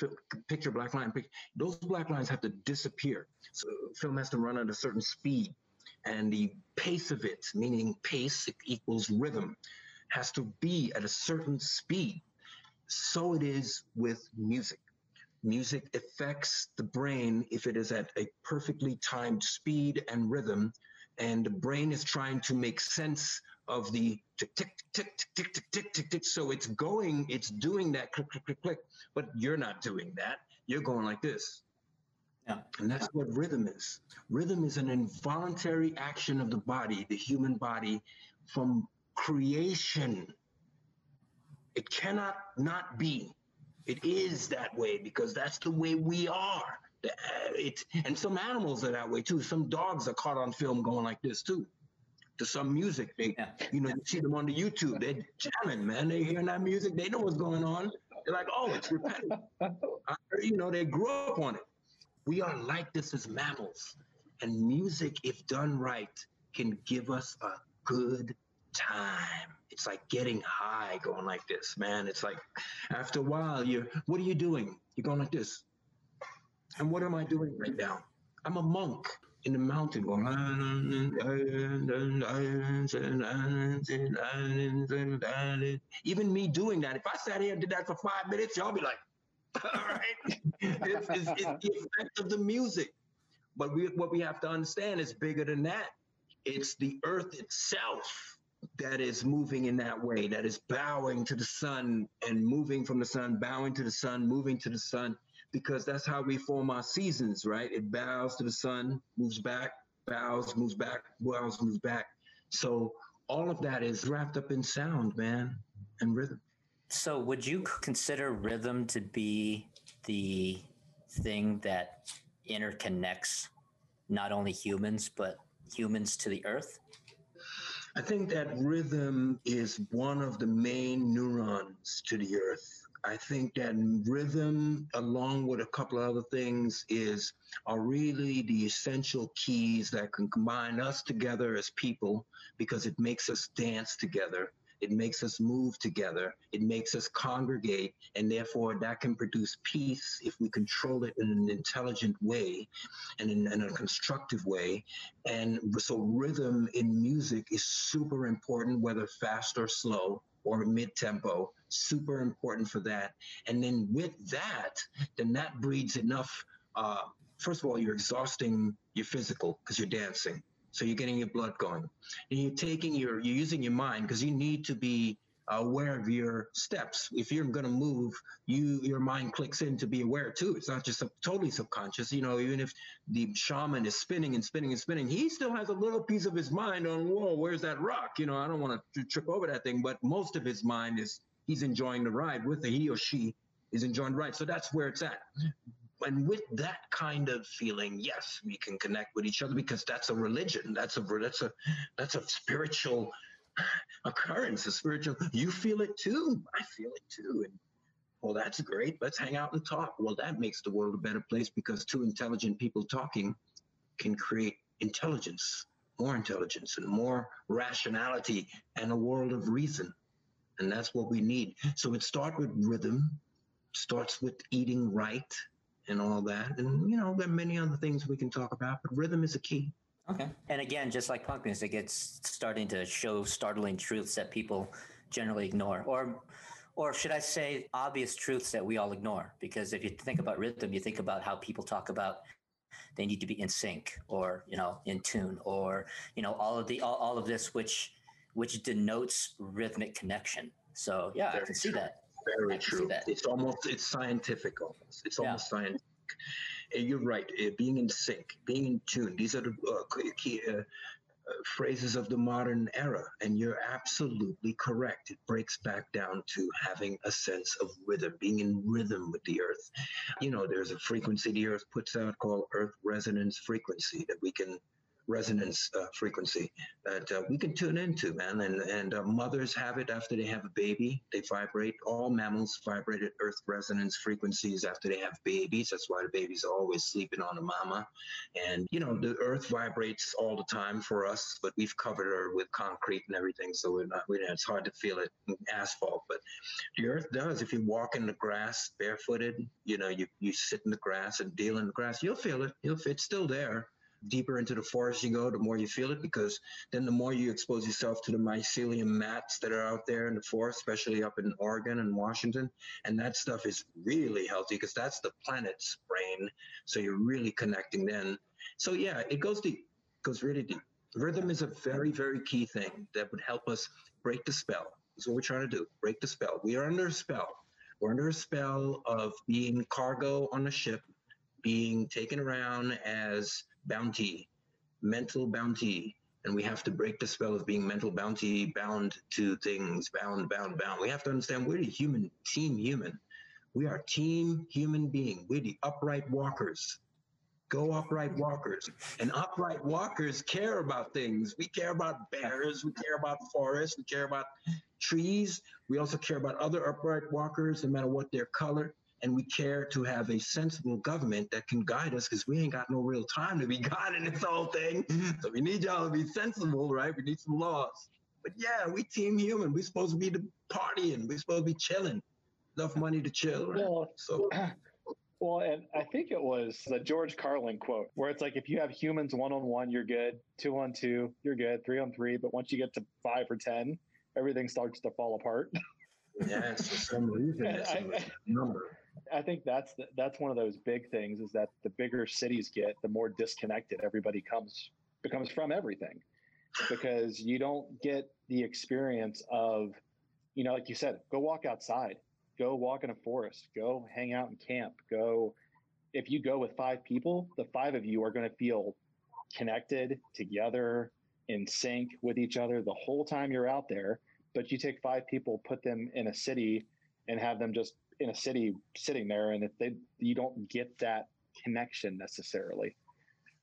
picture black line. Those black lines have to disappear. So film has to run at a certain speed, and the pace of it, meaning pace equals rhythm, has to be at a certain speed. So it is with music. Music affects the brain if it is at a perfectly timed speed and rhythm, and the brain is trying to make sense of the tick tick tick tick tick tick tick tick tick. So it's going, it's doing that click click click click, but you're not doing that. You're going like this. Yeah. And that's what rhythm is. Rhythm is an involuntary action of the body, the human body, from creation. It cannot not be. It is that way because that's the way we are. It, and some animals are that way too. Some dogs are caught on film going like this too. To some music, they, Yeah. you know, you see them on the YouTube. They're jamming, man. They're hearing that music. They know what's going on. They're like, oh, it's repetitive. [LAUGHS] I, you know, they grew up on it. We are like this as mammals, and music, if done right, can give us a good time. It's like getting high going like this, man. It's like after a while, you're, what are you doing? You're going like this. And what am I doing right now? I'm a monk in the mountain going, even me doing that, if I sat here and did that for five minutes, y'all be like, all right, it's, it's, it's the effect of the music. But we, what we have to understand is bigger than that. It's the earth itself that is moving in that way, that is bowing to the sun and moving from the sun, bowing to the sun, moving to the sun, because that's how we form our seasons, right? It bows to the sun, moves back, bows, moves back, bows, moves back. So all of that is wrapped up in sound, man, and rhythm. So would you consider rhythm to be the thing that interconnects not only humans, but humans to the earth? I think that rhythm is one of the main neurons to the earth. I think that rhythm, along with a couple of other things, is are really the essential keys that can combine us together as people because it makes us dance together. It makes us move together. It makes us congregate. And therefore, that can produce peace if we control it in an intelligent way and in, in a constructive way. And so, rhythm in music is super important, whether fast or slow or mid tempo, super important for that. And then with that, then that breeds enough. Uh, first of all, you're exhausting your physical because you're dancing. So you're getting your blood going, and you're taking your you're using your mind because you need to be aware of your steps. If you're going to move, you your mind clicks in to be aware too. It's not just totally subconscious. You know, even if the shaman is spinning and spinning and spinning, he still has a little piece of his mind on, whoa, where's that rock? You know, I don't want to trip over that thing, but most of his mind is he's enjoying the ride with the He or she is enjoying the ride. So that's where it's at and with that kind of feeling, yes, we can connect with each other because that's a religion. That's a that's a that's a spiritual occurrence. A spiritual. You feel it too. I feel it too. And well, that's great. Let's hang out and talk. Well, that makes the world a better place because two intelligent people talking can create intelligence, more intelligence, and more rationality, and a world of reason. And that's what we need. So it starts with rhythm, starts with eating right, and all that. And, you know, there are many other things we can talk about, but rhythm is a key. Okay. And again, just like punk music, it's starting to show startling truths that people generally ignore. Or or should I say obvious truths that we all ignore? Because if you think about rhythm, you think about how people talk about they need to be in sync or, you know, in tune or, you know, all of the all, all of this which which denotes rhythmic connection. So yeah, Very I can true. see that very true. That. It's almost it's scientific almost. It's yeah. almost scientific. You're right. Uh, being in sync, being in tune. These are the uh, key uh, phrases of the modern era, and you're absolutely correct. It breaks back down to having a sense of rhythm, being in rhythm with the earth. You know, there's a frequency the earth puts out called Earth resonance frequency that we can resonance uh, frequency that uh, we can tune into, man. And and uh, mothers have it after they have a baby. They vibrate. All mammals vibrate at Earth resonance frequencies after they have babies. That's why the baby's always sleeping on the mama. And you know, the Earth vibrates all the time for us, but we've covered her with concrete and everything, so we're not. We, it's hard to feel it in asphalt, but the Earth does. If you walk in the grass barefooted, you know, you you sit in the grass and deal in the grass, you'll feel it. You'll. It's still there deeper into the forest you go, the more you feel it because then the more you expose yourself to the mycelium mats that are out there in the forest, especially up in Oregon and Washington. And that stuff is really healthy because that's the planet's brain. So you're really connecting then. So yeah, it goes deep, goes really deep. Rhythm is a very, very key thing that would help us break the spell. That's what we're trying to do. Break the spell. We are under a spell. We're under a spell of being cargo on a ship, being taken around as bounty, mental bounty. And we have to break the spell of being mental bounty, bound to things, bound, bound, bound. We have to understand we're the human, team human. We are team human being. We're the upright walkers. Go upright walkers. And upright walkers care about things. We care about bears. We care about forests. We care about trees. We also care about other upright walkers, no matter what their color and we care to have a sensible government that can guide us because we ain't got no real time to be [LAUGHS] guiding this whole thing. So we need y'all to be sensible, right? We need some laws. But yeah, we team human. We're supposed to be the partying. We're supposed to be chilling. Enough money to chill. Right? Well, so [CLEARS THROAT] Well, and I think it was the George Carlin quote where it's like, if you have humans one on one, you're good. Two on two, you're good. Three on three. But once you get to five or 10, everything starts to fall apart. Yes, for some reason, it's a [LAUGHS] number. I think that's the, that's one of those big things is that the bigger cities get, the more disconnected everybody comes becomes from everything, because you don't get the experience of, you know, like you said, go walk outside, go walk in a forest, go hang out in camp, go. If you go with five people, the five of you are going to feel connected together in sync with each other the whole time you're out there. But you take five people, put them in a city, and have them just in a city sitting there and if they you don't get that connection necessarily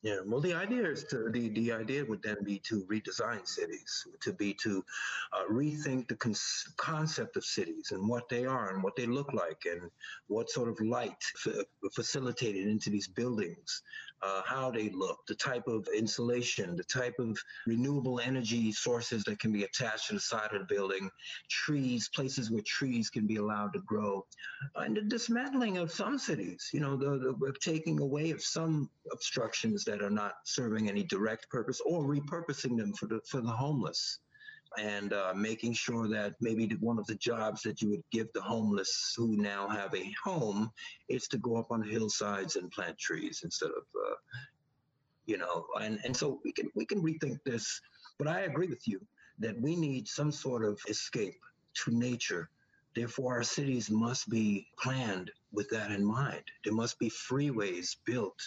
Yeah, well, the idea is to the the idea would then be to redesign cities, to be to uh, rethink the con- concept of cities and what they are and what they look like and what sort of light f- facilitated into these buildings, uh, how they look, the type of insulation, the type of renewable energy sources that can be attached to the side of the building, trees, places where trees can be allowed to grow, and the dismantling of some cities. You know, the, the taking away of some obstructions that are not serving any direct purpose, or repurposing them for the for the homeless, and uh, making sure that maybe one of the jobs that you would give the homeless who now have a home is to go up on the hillsides and plant trees instead of. Uh, you know, and, and so we can we can rethink this, but I agree with you that we need some sort of escape to nature Therefore, our cities must be planned with that in mind. There must be freeways built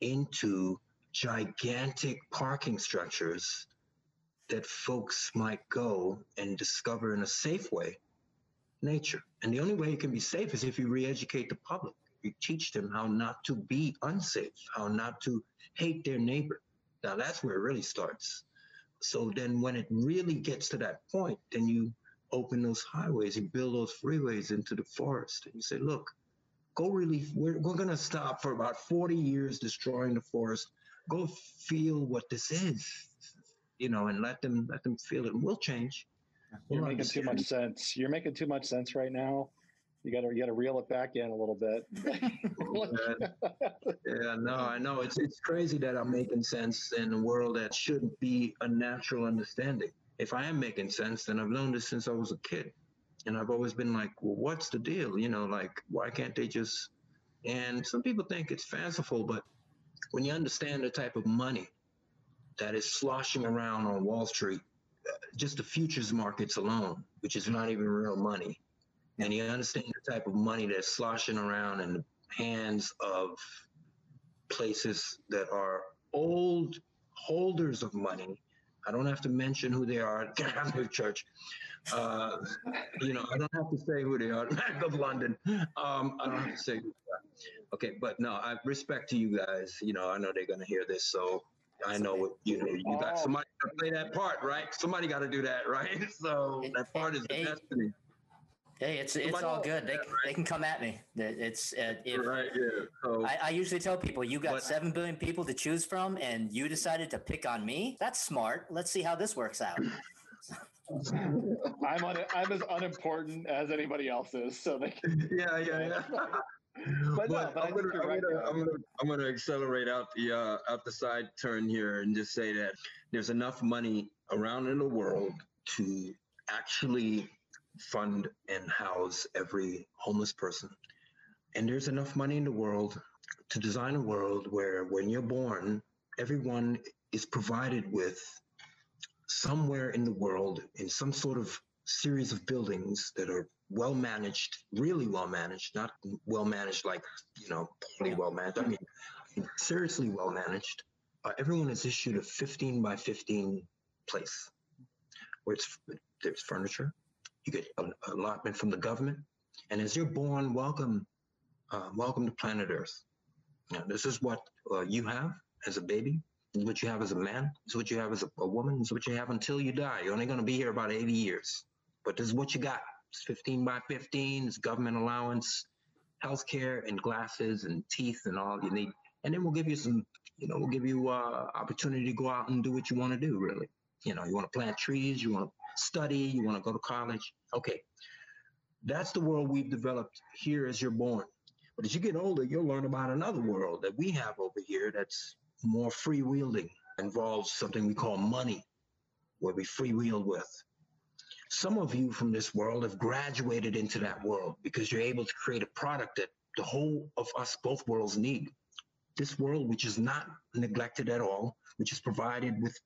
into gigantic parking structures that folks might go and discover in a safe way nature. And the only way it can be safe is if you re educate the public. You teach them how not to be unsafe, how not to hate their neighbor. Now, that's where it really starts. So then, when it really gets to that point, then you open those highways, you build those freeways into the forest, and you say, look, go really, we're, we're going to stop for about 40 years destroying the forest. Go feel what this is, you know, and let them let them feel it. We'll change. you're We'll making too much sense you're making too much sense right now you gotta you gotta reel it back in a little bit [LAUGHS] Yeah, no, I know. It's it's crazy that I'm making sense in a world that shouldn't be a natural understanding. If I am making sense, then I've known this since I was a kid. And I've always been like, well, what's the deal? You know, like, why can't they just. And some people think it's fanciful, but when you understand the type of money that is sloshing around on Wall Street, uh, just the futures markets alone, which is not even real money, and you understand the type of money that's sloshing around in the hands of places that are old holders of money. I don't have to mention who they are. Catholic Church. Uh, you know, I don't have to say who they are. [LAUGHS] Of London. Um, I don't have to say. Who they are. Okay, but no, I respect to you guys. You know, I know they're gonna hear this, so I know what you know. You got Oh. somebody got to play that part, right? Somebody got to do that, right? [LAUGHS] So that part is the Hey. destiny. Hey, it's it's Somebody- all good. They, they can come at me. It's uh, if, Right. Yeah. So. I, I usually tell people you got But- seven billion people to choose from, and you decided to pick on me. That's smart. Let's see how this works out. I'm un, i'm as unimportant as anybody else is so they can, [LAUGHS] yeah, yeah, yeah. [LAUGHS] But no, but I I'm, gonna, I'm, right, gonna. I'm, gonna, I'm gonna accelerate out the uh, out the side turn here and just say that there's enough money around in the world to actually fund and house every homeless person, and there's enough money in the world to design a world where when you're born, everyone is provided with somewhere in the world in some sort of series of buildings that are well managed, really well managed, not well managed like, you know, poorly well managed. I mean, seriously well managed. Uh, everyone is issued a 15 by 15 place where it's, there's furniture, you get an allotment from the government, and as you're born, welcome, uh, welcome to planet Earth. Now, this is what uh, you have as a baby. Is what you have as a man. Is what you have as a, a woman. Is what you have until you die. You're only going to be here about 80 years. But this is what you got. It's 15 by 15. It's government allowance, healthcare, and glasses and teeth and all you need. And then we'll give you some, you know, we'll give you uh, opportunity to go out and do what you want to do. Really, you know, you want to plant trees, you want to study, you want to go to college. Okay. That's the world we've developed here as you're born. But as you get older, you'll learn about another world that we have over here that's more freewheeling, involves something we call money, where we freewheel with. Some of you from this world have graduated into that world because you're able to create a product that the whole of us, both worlds, need. This world, which is not neglected at all, which is provided with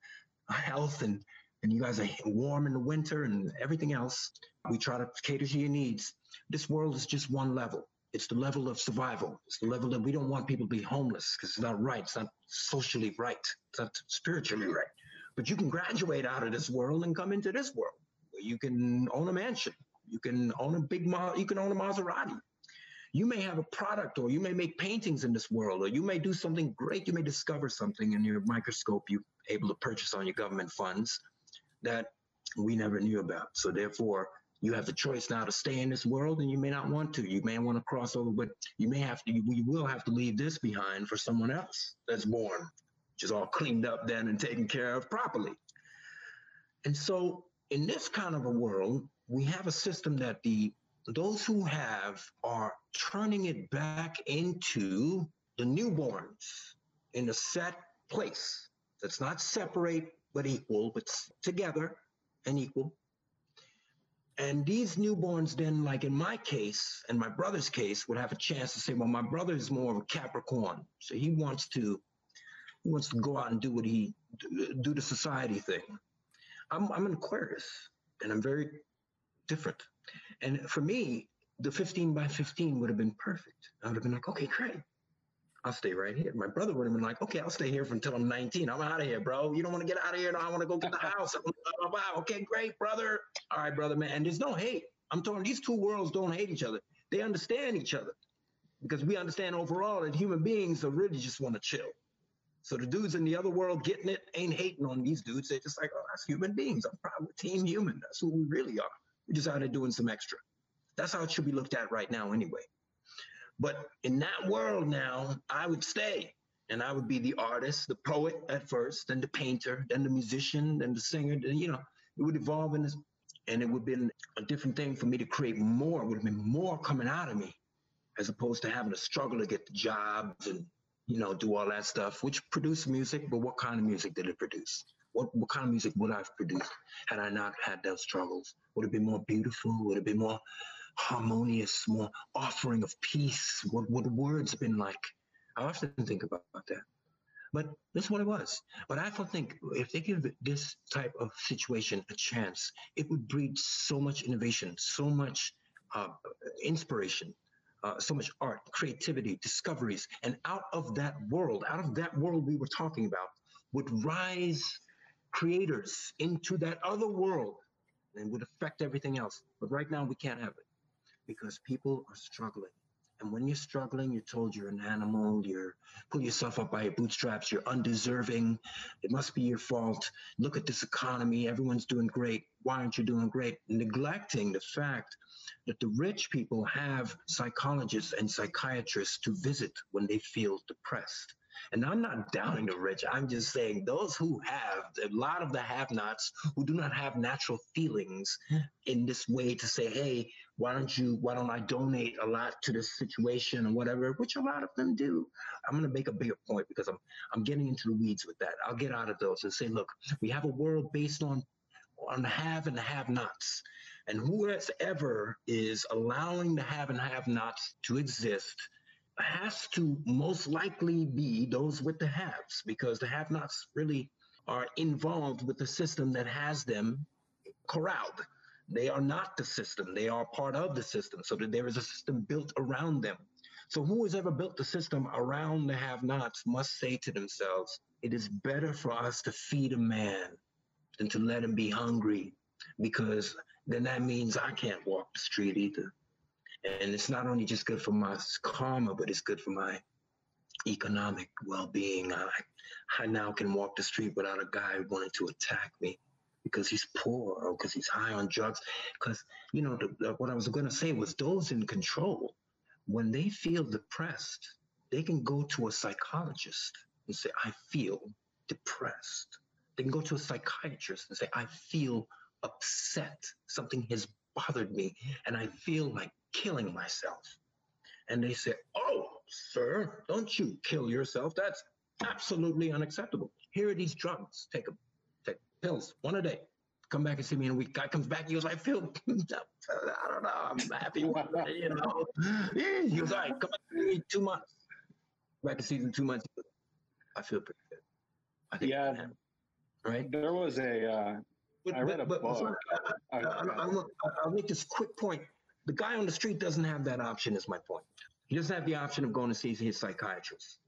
health and and you guys are warm in the winter and everything else. We try to cater to your needs. This world is just one level. It's the level of survival. It's the level that we don't want people to be homeless because it's not right. It's not socially right. It's not spiritually right. But you can graduate out of this world and come into this world where you can own a mansion. You can own a big, Ma- you can own a Maserati. You may have a product or you may make paintings in this world or you may do something great. You may discover something in your microscope you're able to purchase on your government funds that we never knew about. So therefore, you have the choice now to stay in this world and you may not want to. You may want to cross over, but you may have to, you will have to leave this behind for someone else that's born, which is all cleaned up then and taken care of properly. And so in this kind of a world, we have a system that the those who have are turning it back into the newborns in a set place that's not separate but equal, but together and equal. And these newborns then, like in my case and my brother's case, would have a chance to say, well, my brother is more of a Capricorn. So he wants to he wants to go out and do what he do the society thing. I'm I'm an Aquarius and I'm very different. And for me, the 15 by 15 would have been perfect. I would have been like, okay, great. I'll stay right here. My brother would have been like, okay, I'll stay here until I'm 19. I'm out of here, bro. You don't want to get out of here? No, I want to go get the [LAUGHS] house. Oh, okay, great, brother. All right, brother, man. And there's no hate. I'm telling these two worlds don't hate each other. They understand each other because we understand overall that human beings are really just want to chill. So the dudes in the other world getting it ain't hating on these dudes. They're just like, oh, that's human beings. I'm proud of team human. That's who we really are. We're just out there doing some extra. That's how it should be looked at right now, anyway. But in that world now, I would stay and I would be the artist, the poet at first, then the painter, then the musician, then the singer. Then, you know, it would evolve in this, and it would have been a different thing for me to create more. It would have been more coming out of me, as opposed to having to struggle to get the jobs and you know do all that stuff, which produced music. But what kind of music did it produce? What what kind of music would I have produced had I not had those struggles? Would it be more beautiful? Would it be more harmonious, more offering of peace? What would words been like? I often think about that. But this is what it was. But I often think if they give this type of situation a chance, it would breed so much innovation, so much uh, inspiration, uh, so much art, creativity, discoveries. And out of that world, out of that world we were talking about, would rise creators into that other world and would affect everything else. But right now we can't have it because people are struggling. And when you're struggling, you're told you're an animal, you're pull yourself up by your bootstraps, you're undeserving. It must be your fault. Look at this economy, everyone's doing great. Why aren't you doing great? Neglecting the fact that the rich people have psychologists and psychiatrists to visit when they feel depressed. And I'm not downing the rich. I'm just saying those who have, a lot of the have nots who do not have natural feelings in this way to say, hey, why don't you, why don't I donate a lot to this situation or whatever, which a lot of them do. I'm going to make a bigger point because I'm, I'm getting into the weeds with that. I'll get out of those and say, look, we have a world based on, on the have and the have nots. And whoever is allowing the have and have nots to exist has to most likely be those with the haves because the have nots really are involved with the system that has them corralled. They are not the system, they are part of the system, so that there is a system built around them. So, who has ever built the system around the have nots must say to themselves, it is better for us to feed a man than to let him be hungry because then that means I can't walk the street either. And it's not only just good for my karma, but it's good for my economic well-being. I, I now can walk the street without a guy wanting to attack me because he's poor or because he's high on drugs. Because you know the, the, what I was going to say was those in control, when they feel depressed, they can go to a psychologist and say, "I feel depressed." They can go to a psychiatrist and say, "I feel upset. Something has bothered me, and I feel like killing myself. And they say, Oh, sir, don't you kill yourself. That's absolutely unacceptable. Here are these drugs. Take them. Pills, one a day. Come back and see me in a week. Guy comes back. He was like, feel, [LAUGHS] I don't know. I'm happy. you know, he was like, come back in two months. Back in season two months. I feel pretty good. I think yeah. Right. There was a. Uh, but, I read a but, book. I, will make this quick point. The guy on the street doesn't have that option. Is my point. He doesn't have the option of going to see his psychiatrist.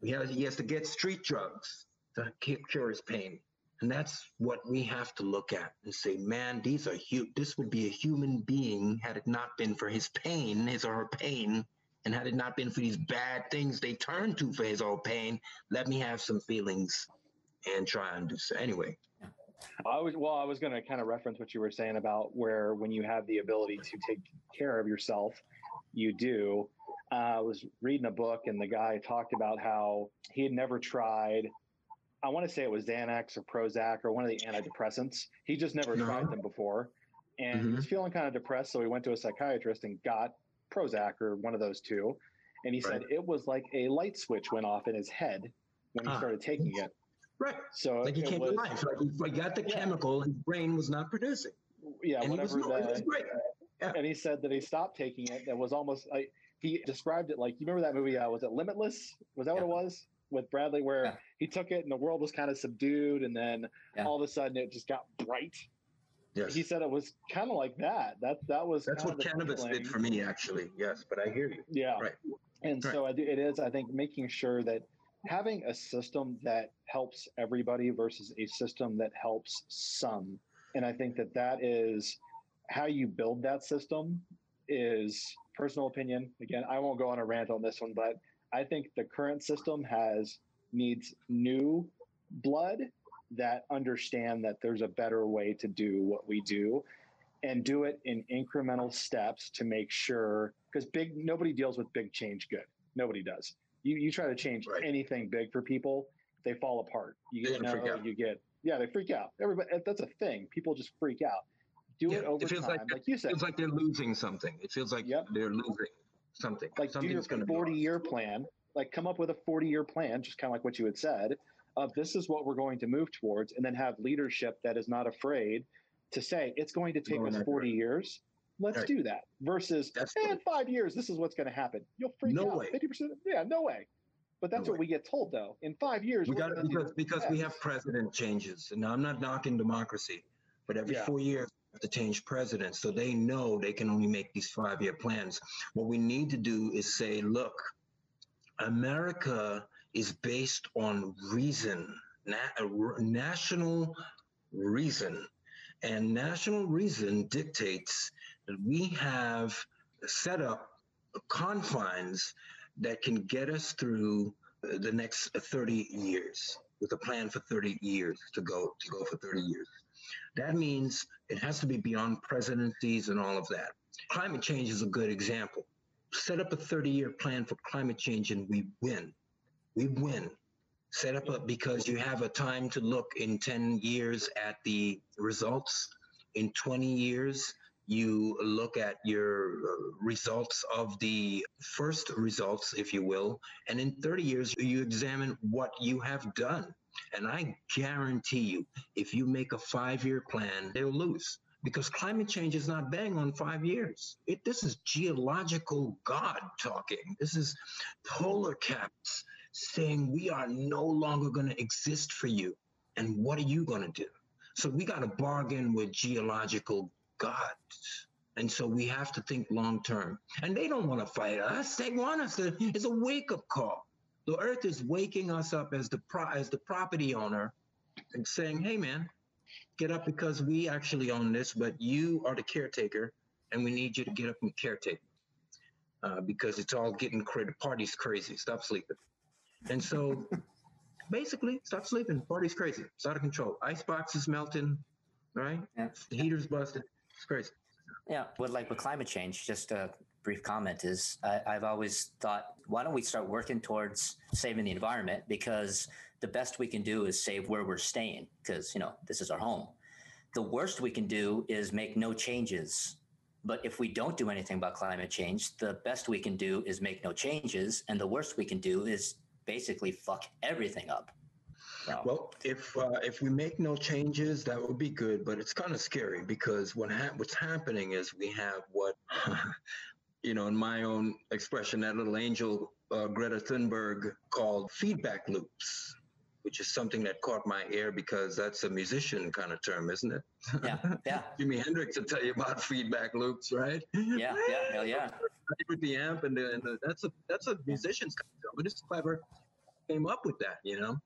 He has, he has to get street drugs to cure his pain. And that's what we have to look at and say, man, these are hu- this would be a human being had it not been for his pain, his or her pain, and had it not been for these bad things they turn to for his own pain. Let me have some feelings and try and do so. Anyway. I was well. I was going to kind of reference what you were saying about where when you have the ability to take care of yourself, you do. Uh, I was reading a book, and the guy talked about how he had never tried I want to say it was Xanax or Prozac or one of the antidepressants. He just never no. tried them before. And mm-hmm. he was feeling kind of depressed. So he went to a psychiatrist and got Prozac or one of those two. And he right. said it was like a light switch went off in his head when he ah. started taking it. Right. So like he came was, to life. Like he got the yeah. chemical his brain was not producing. Yeah, and whatever that. Yeah. And he said that he stopped taking it. That was almost like he described it like you remember that movie? Uh, was it Limitless? Was that yeah. what it was? With Bradley, where yeah. he took it and the world was kind of subdued, and then yeah. all of a sudden it just got bright. Yes. He said it was kind of like that. That that was that's what cannabis feeling. did for me, actually. Yes, but I hear you. Yeah. Right. And right. so it is. I think making sure that having a system that helps everybody versus a system that helps some, and I think that that is how you build that system. Is personal opinion. Again, I won't go on a rant on this one, but I think the current system has needs new blood that understand that there's a better way to do what we do and do it in incremental steps to make sure because big nobody deals with big change good. Nobody does. You you try to change right. anything big for people they fall apart. You get know, oh, you get yeah they freak out. Everybody that's a thing. People just freak out. Do yeah, it over it feels time. like, like you said it feels like they're losing something. It feels like yep. they're losing something. Like do your 40 year plan. Like come up with a 40 year plan, just kind of like what you had said, of this is what we're going to move towards, and then have leadership that is not afraid to say it's going to take us 40 years. Let's right. do that. Versus, in five years, this is what's going to happen. You'll freak no out. Way. 50%. Yeah, no way. But that's no what way. we get told, though. In five years, we got because because we have president changes, and I'm not knocking democracy, but every yeah. four years to change presidents so they know they can only make these five year plans. What we need to do is say, look, America is based on reason, na- uh, national reason. And national reason dictates that we have set up confines that can get us through the next 30 years with a plan for 30 years to go to go for 30 years. That means it has to be beyond presidencies and all of that. Climate change is a good example. Set up a 30 year plan for climate change and we win. We win. Set up a, because you have a time to look in 10 years at the results. In 20 years, you look at your uh, results of the first results, if you will. And in 30 years, you examine what you have done and I guarantee you, if you make a five year plan, they'll lose because climate change is not bang on five years. It, this is geological God talking. This is polar caps saying we are no longer going to exist for you. And what are you going to do? So we got to bargain with geological gods. And so we have to think long term. And they don't want to fight us. They want us to, it's a wake up call. The earth is waking us up as the pro- as the property owner and saying, "Hey, man, get up because we actually own this, but you are the caretaker, and we need you to get up and caretake uh, because it's all getting crazy. Party's crazy. Stop sleeping." And so, [LAUGHS] basically, stop sleeping. Party's crazy. It's out of control. Icebox is melting. Right? Yeah. The heater's busted. It's crazy. Yeah, but like with climate change, just uh, brief comment is I, I've always thought, why don't we start working towards saving the environment? Because the best we can do is save where we're staying, because you know this is our home. the worst we can do is make no changes. But if we don't do anything about climate change, the best we can do is make no changes. And the worst we can do is basically fuck everything up. Well, if uh, if we make no changes, that would be good, but it's kind of scary because what ha- what's happening is we have what, [LAUGHS] you know, in my own expression, that little angel uh, Greta Thunberg called feedback loops which is something that caught my ear because that's a musician kind of term, isn't it? Yeah, yeah. [LAUGHS] Jimi Hendrix will tell you about feedback loops, right? Yeah, yeah, hell [LAUGHS] yeah. With the amp and, the, and the, that's a that's a musician's kind of term, but it's clever. Came up with that, you know,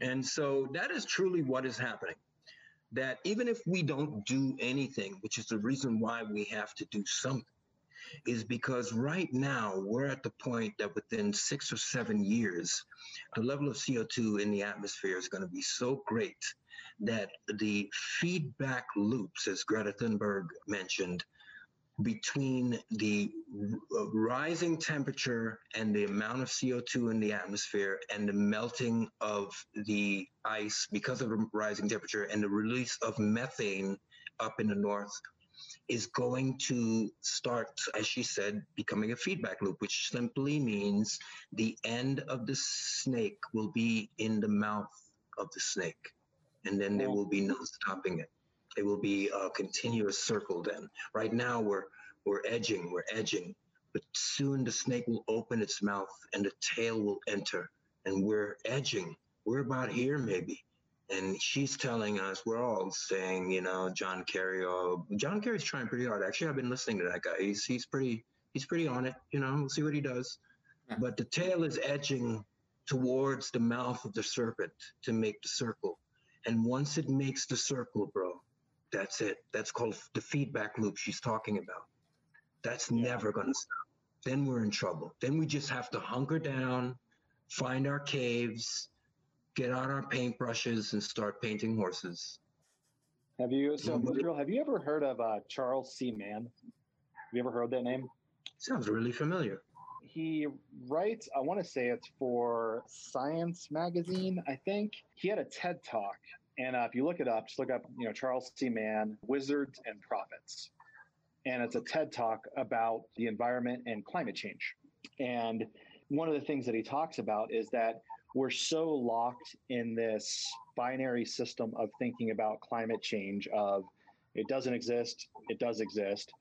and so that is truly what is happening. That even if we don't do anything, which is the reason why we have to do something, is because right now we're at the point that within six or seven years, the level of CO2 in the atmosphere is going to be so great that the feedback loops, as Greta Thunberg mentioned, between the rising temperature and the amount of CO2 in the atmosphere and the melting of the ice because of the rising temperature and the release of methane up in the north is going to start, as she said, becoming a feedback loop, which simply means the end of the snake will be in the mouth of the snake. And then there oh. will be no stopping it. It will be a continuous circle then. Right now we're we're edging, we're edging, but soon the snake will open its mouth and the tail will enter. And we're edging. We're about here maybe and she's telling us we're all saying you know john kerry oh john kerry's trying pretty hard. Actually i've been listening to that guy. He's he's pretty he's pretty on it you know we'll see what he does. But the tail is edging towards the mouth of the serpent to make the circle. And once it makes the circle bro that's it. That's called the feedback loop she's talking about. That's yeah. never going to stop. Then we're in trouble. Then we just have to hunker down find our caves get out our paintbrushes and start painting horses. Have you, so Israel, have you ever heard of uh, Charles C. Mann? Have you ever heard that name? Sounds really familiar. He writes, I want to say it's for Science Magazine, I think. He had a TED Talk. And uh, if you look it up, just look up, you know, Charles C. Mann, Wizards and Prophets. And it's a TED Talk about the environment and climate change. And one of the things that he talks about is that we're so locked in this binary system of thinking about climate change of it doesn't exist, it does exist.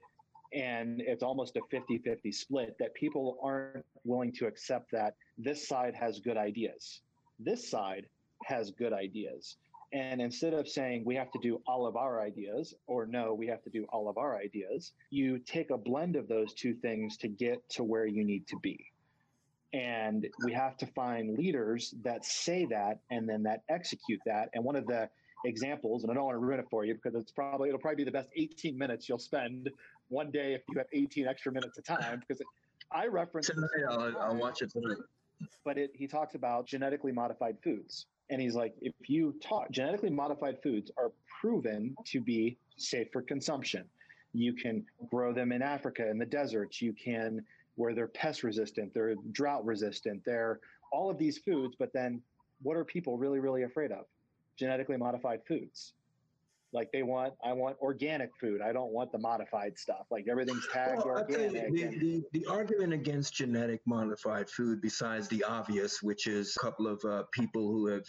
And it's almost a 50 50 split that people aren't willing to accept that this side has good ideas. This side has good ideas. And instead of saying we have to do all of our ideas or no, we have to do all of our ideas, you take a blend of those two things to get to where you need to be. And we have to find leaders that say that and then that execute that. And one of the examples, and I don't want to ruin it for you because it's probably it'll probably be the best 18 minutes you'll spend one day if you have 18 extra minutes of time. [LAUGHS] Because I reference tonight, I'll, I'll watch it tonight. But it, he talks about genetically modified foods, and he's like, if you talk genetically modified foods are proven to be safe for consumption. You can grow them in Africa in the deserts. You can where they're pest resistant, they're drought resistant, they're all of these foods. But then what are people really, really afraid of? Genetically modified foods. Like they want, I want organic food. I don't want the modified stuff. Like everything's tagged well, organic. The, the, the, argument against genetic modified food, besides the obvious, which is a couple of uh, people who have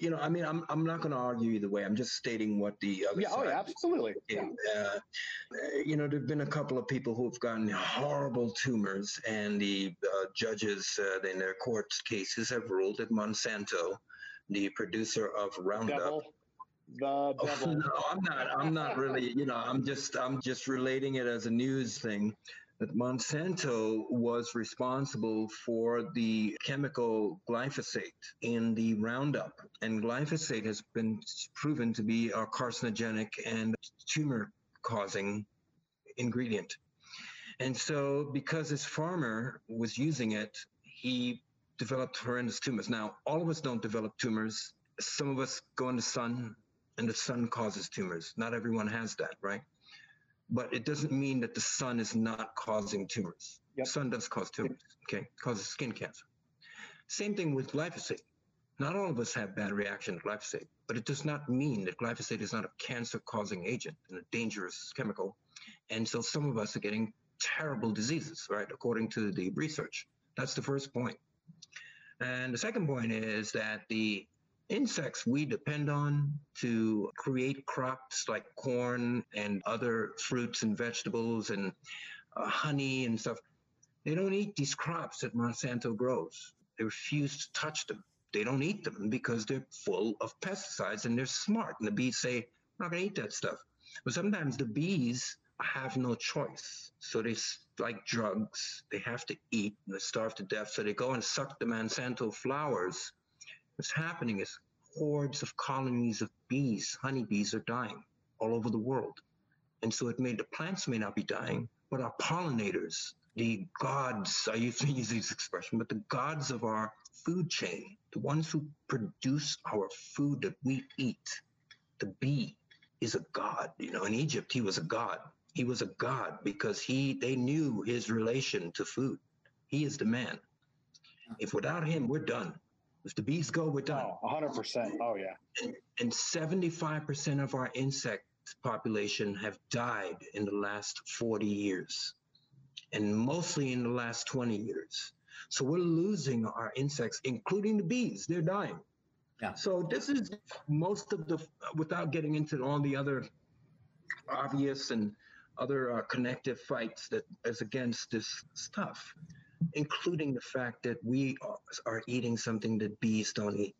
you know, I mean, I'm, I'm not going to argue either way. I'm just stating what the other yeah, oh, yeah, absolutely. Yeah. Uh, you know, there've been a couple of people who've gotten horrible tumors, and the uh, judges uh, in their court cases have ruled that Monsanto, the producer of Roundup. Devil. The [LAUGHS] devil. Oh, no, I'm not. I'm not really. You know, I'm just. I'm just relating it as a news thing that Monsanto was responsible for the chemical glyphosate in the Roundup. And glyphosate has been proven to be a carcinogenic and tumor causing ingredient. And so, because this farmer was using it, he developed horrendous tumors. Now, all of us don't develop tumors. Some of us go in the sun, and the sun causes tumors. Not everyone has that, right? But it doesn't mean that the sun is not causing tumors. Yep. Sun does cause tumors, okay? It causes skin cancer. Same thing with glyphosate. Not all of us have bad reaction to glyphosate, but it does not mean that glyphosate is not a cancer causing agent and a dangerous chemical. And so some of us are getting terrible diseases, right, according to the research. That's the first point. And the second point is that the insects we depend on to create crops like corn and other fruits and vegetables and uh, honey and stuff, they don't eat these crops that Monsanto grows. They refuse to touch them. They don't eat them because they're full of pesticides and they're smart. And the bees say, I'm not going to eat that stuff. But sometimes the bees have no choice. So they, like drugs, they have to eat and they starve to death. So they go and suck the Monsanto flowers. What's happening is hordes of colonies of bees, honeybees, are dying all over the world. And so it may, the plants may not be dying, but our pollinators, the gods, I used to use this expression, but the gods of our food chain, the ones who produce our food that we eat, the bee is a god. You know, in Egypt, he was a god. He was a god because he they knew his relation to food. He is the man. If without him, we're done. If the bees go, we're done. Oh, 100%. Oh, yeah. And, and 75% of our insect population have died in the last 40 years, and mostly in the last 20 years. So we're losing our insects, including the bees. They're dying. Yeah. So this is most of the, without getting into all the other obvious and other uh, connective fights that is against this stuff, including the fact that we are eating something that bees don't eat,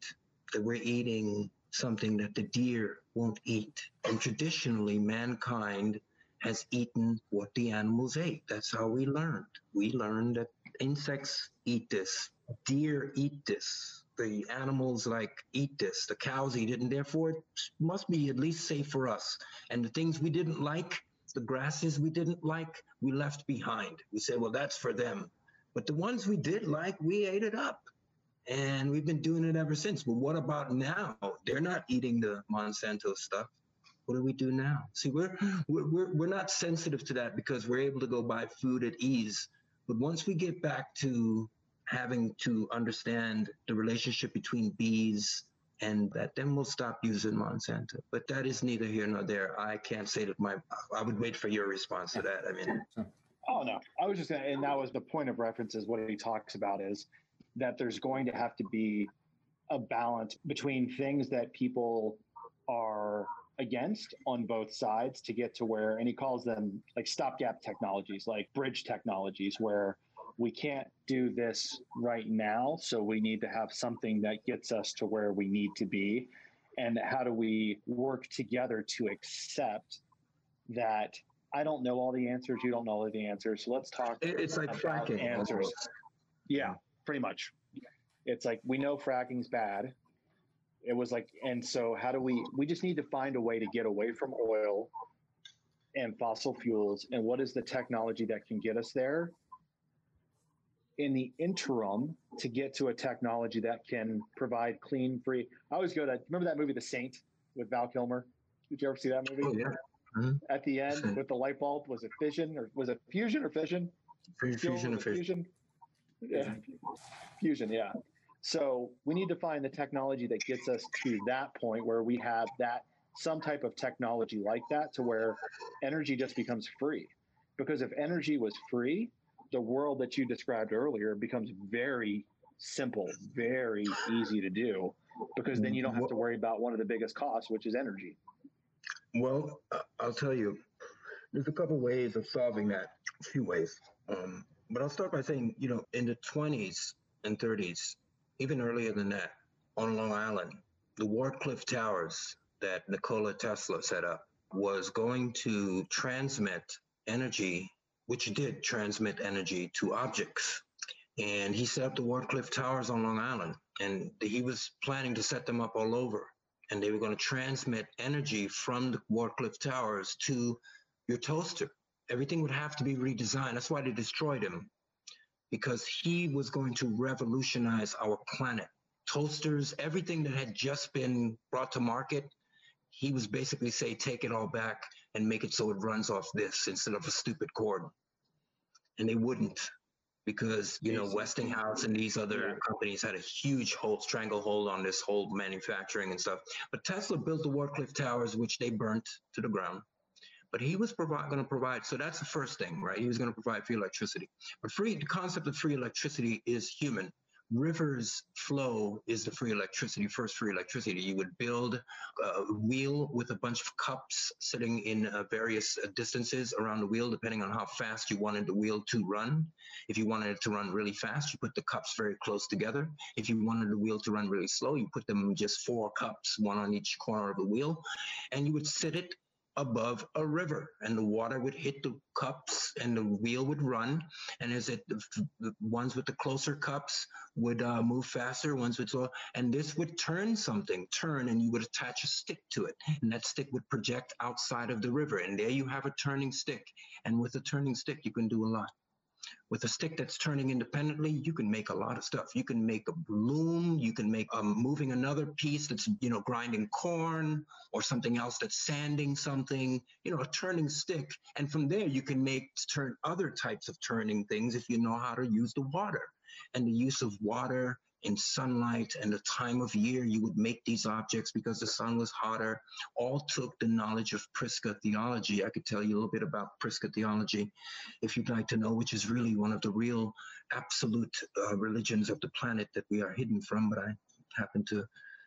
that we're eating something that the deer won't eat. And traditionally, mankind has eaten what the animals ate. That's how we learned. We learned that insects eat this, deer eat this, the animals like eat this, the cows eat it, and therefore it must be at least safe for us. And the things we didn't like, the grasses we didn't like, we left behind. We said, well, that's for them. But the ones we did like, we ate it up. And we've been doing it ever since. But what about now? They're not eating the Monsanto stuff. What do we do now? See, we're, we're, we're not sensitive to that because we're able to go buy food at ease. But once we get back to having to understand the relationship between bees and that then we'll stop using Monsanto. But that is neither here nor there. I can't say that my I would wait for your response to that. I mean Oh no. I was just saying and that was the point of reference is what he talks about is that there's going to have to be a balance between things that people are against on both sides to get to where and he calls them like stopgap technologies like bridge technologies where we can't do this right now. So we need to have something that gets us to where we need to be. And how do we work together to accept that I don't know all the answers, you don't know all the answers. So let's talk. It's like fracking answers. Yeah, pretty much. It's like we know fracking's bad. It was like, and so how do we? We just need to find a way to get away from oil and fossil fuels. And what is the technology that can get us there? in the interim to get to a technology that can provide clean, free. I always go to remember that movie, The Saint, with Val Kilmer. Did you ever see that movie? Oh, yeah. Mm-hmm. At the end, with the light bulb, was it fission or was it fusion or fission? Fusion or fusion. Yeah, fusion. Yeah. So we need to find the technology that gets us to that point where we have that some type of technology like that to where energy just becomes free. Because if energy was free, the world that you described earlier becomes very simple, very easy to do, because then you don't have to worry about one of the biggest costs, which is energy. Well, I'll tell you, there's a couple ways of solving that. A few ways, um, but I'll start by saying, you know, in the 20s and 30s, even earlier than that, on Long Island, the Wharncliffe Towers that Nikola Tesla set up was going to transmit energy which did transmit energy to objects. And he set up the Wharncliffe Towers on Long Island, and he was planning to set them up all over. And they were going to transmit energy from the Wharncliffe Towers to your toaster. Everything would have to be redesigned. That's why they destroyed him, because he was going to revolutionize our planet. Toasters, everything that had just been brought to market, he was basically say, take it all back and make it so it runs off this instead of a stupid cord. And they wouldn't. Because you know Westinghouse and these other companies had a huge hold stranglehold on this whole manufacturing and stuff. But Tesla built the Warcliffe Towers, which they burnt to the ground. But he was going to provide. So that's the first thing, right? He was going to provide free electricity. But free, the concept of free electricity is human rivers flow is the free electricity, first free electricity. You would build a wheel with a bunch of cups sitting in uh, various uh, distances around the wheel, depending on how fast you wanted the wheel to run. If you wanted it to run really fast, you put the cups very close together. If you wanted the wheel to run really slow, you put them just four cups, one on each corner of the wheel, and you would sit it above a river and the water would hit the cups and the wheel would run and as it the ones with the closer cups would uh, move faster ones would slow and this would turn something turn and you would attach a stick to it and that stick would project outside of the river and there you have a turning stick and with a turning stick you can do a lot with a stick that's turning independently, you can make a lot of stuff. You can make a loom, you can make um, moving another piece that's, you know, grinding corn or something else that's sanding something, you know, a turning stick. And from there, you can make turn other types of turning things if you know how to use the water. And the use of water in sunlight and the time of year you would make these objects because the sun was hotter, all took the knowledge of Prisca theology. I could tell you a little bit about Prisca theology if you'd like to know, which is really one of the real absolute uh, religions of the planet that we are hidden from, but I happen to,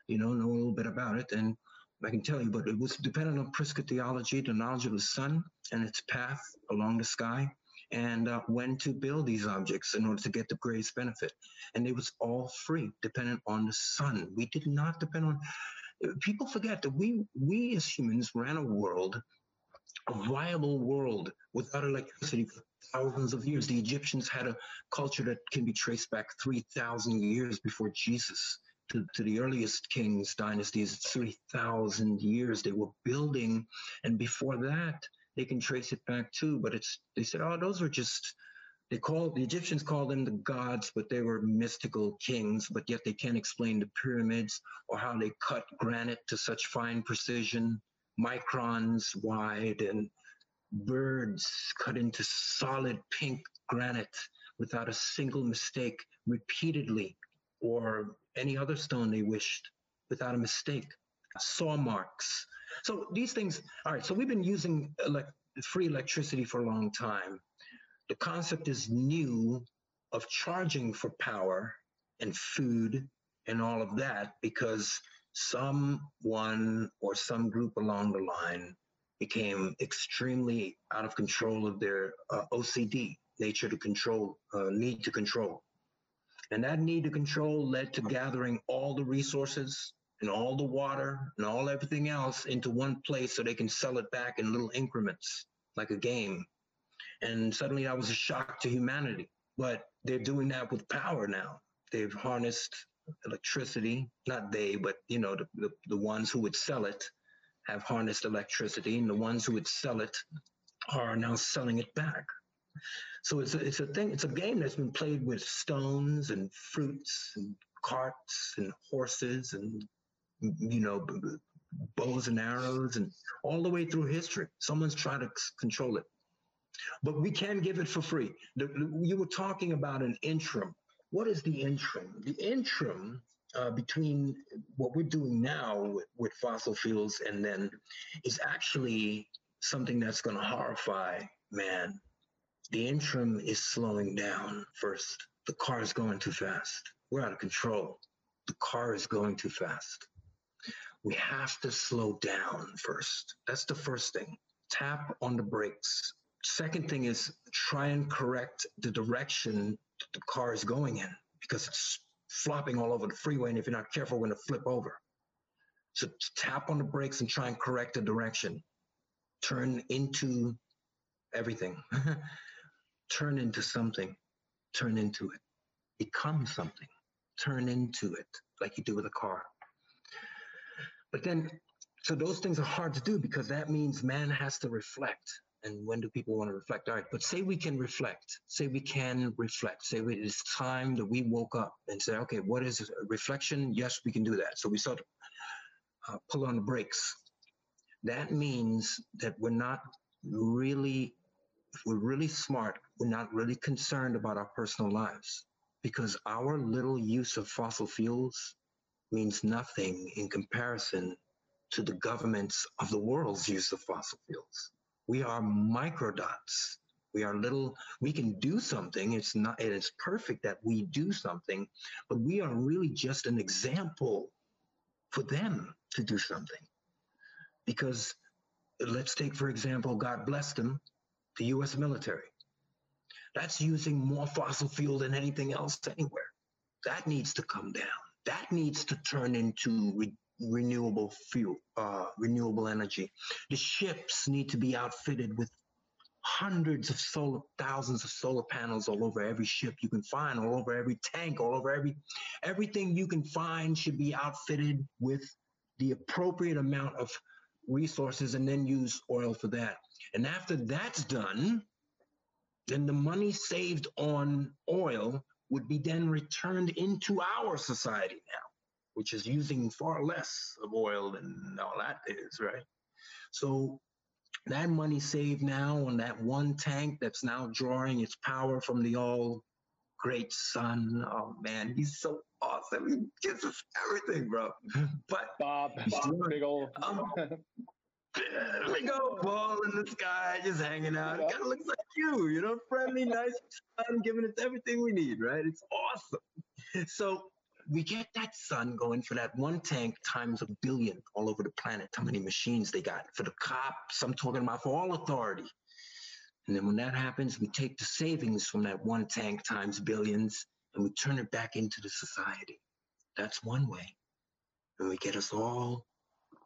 you know, know a little bit about it. And I can tell you, but it was dependent on Prisca theology, the knowledge of the sun and its path along the sky and uh, when to build these objects in order to get the greatest benefit. And it was all free, dependent on the sun. We did not depend on. People forget that we we as humans ran a world, a viable world without electricity for thousands of years. The Egyptians had a culture that can be traced back three thousand years before Jesus. To, to, the earliest kings dynasties, 3,000 years they were building. And before that, they can trace it back too. But it's they said, oh, those were just they called the Egyptians called them the gods, but they were mystical kings. But yet they can't explain the pyramids or how they cut granite to such fine precision, microns wide, and birds cut into solid pink granite without a single mistake repeatedly, or any other stone they wished without a mistake. Saw marks so these things, all right, so we've been using elect- free electricity for a long time. The concept is new of charging for power and food and all of that because someone or some group along the line became extremely out of control of their uh, OCD, nature to control, uh, need to control. And that need to control led to gathering all the resources and all the water and all everything else into one place so they can sell it back in little increments like a game. And suddenly that was a shock to humanity. But they're doing that with power now. They've harnessed electricity, not they, but you know, the, the, the ones who would sell it have harnessed electricity, and the ones who would sell it are now selling it back. So it's a, it's a thing, it's a game that's been played with stones and fruits and carts and horses and you know, bows and arrows and all the way through history. Someone's trying to control it. But we can give it for free. The, the, you were talking about an interim. What is the interim? The interim uh, between what we're doing now with, with fossil fuels and then is actually something that's going to horrify man. The interim is slowing down first. The car is going too fast. We're out of control. The car is going too fast we have to slow down first. That's the first thing. Tap on the brakes. Second thing is try and correct the direction the car is going in because it's flopping all over the freeway. And if you're not careful, we're going to flip over. So tap on the brakes and try and correct the direction. Turn into everything. [LAUGHS] Turn into something. Turn into it. Become something. Turn into it like you do with a car. But then, so those things are hard to do because that means man has to reflect. And when do people want to reflect? All right, but say we can reflect. Say we can reflect. Say it's time that we woke up and say, okay, what is reflection? Yes, we can do that. So we start to uh, pull on the brakes. That means that we're not really we're really smart, we're not really concerned about our personal lives because our little use of fossil fuels means nothing in comparison to the governments of the world's use of fossil fuels. We are microdots. We are little, we can do something. It's not, it is perfect that we do something, but we are really just an example for them to do something. Because let's take, for example, God bless them, the US military. That's using more fossil fuel than anything else anywhere. That needs to come down. That needs to turn into re- renewable fuel, uh, renewable energy. The ships need to be outfitted with hundreds of solar, thousands of solar panels all over every ship you can find, all over every tank, all over every, everything you can find should be outfitted with the appropriate amount of resources and then use oil for that. And after that's done, then the money saved on oil would be then returned into our society now, which is using far less of oil than all that is, right? So that money saved now on that one tank that's now drawing its power from the all great sun. Oh man, he's so awesome. He gives us everything, bro. [LAUGHS] But Bob, Bob big old. Um, [LAUGHS] big old ball in the sky, just hanging out. It kind of looks like you, you know, friendly, nice sun, giving us everything we need, right? It's awesome. So we get that sun going for that one tank times a billion all over the planet. How many machines they got for the cops? I'm talking about for all authority. And then when that happens, we take the savings from that one tank times billions and we turn it back into the society. That's one way. And we get us all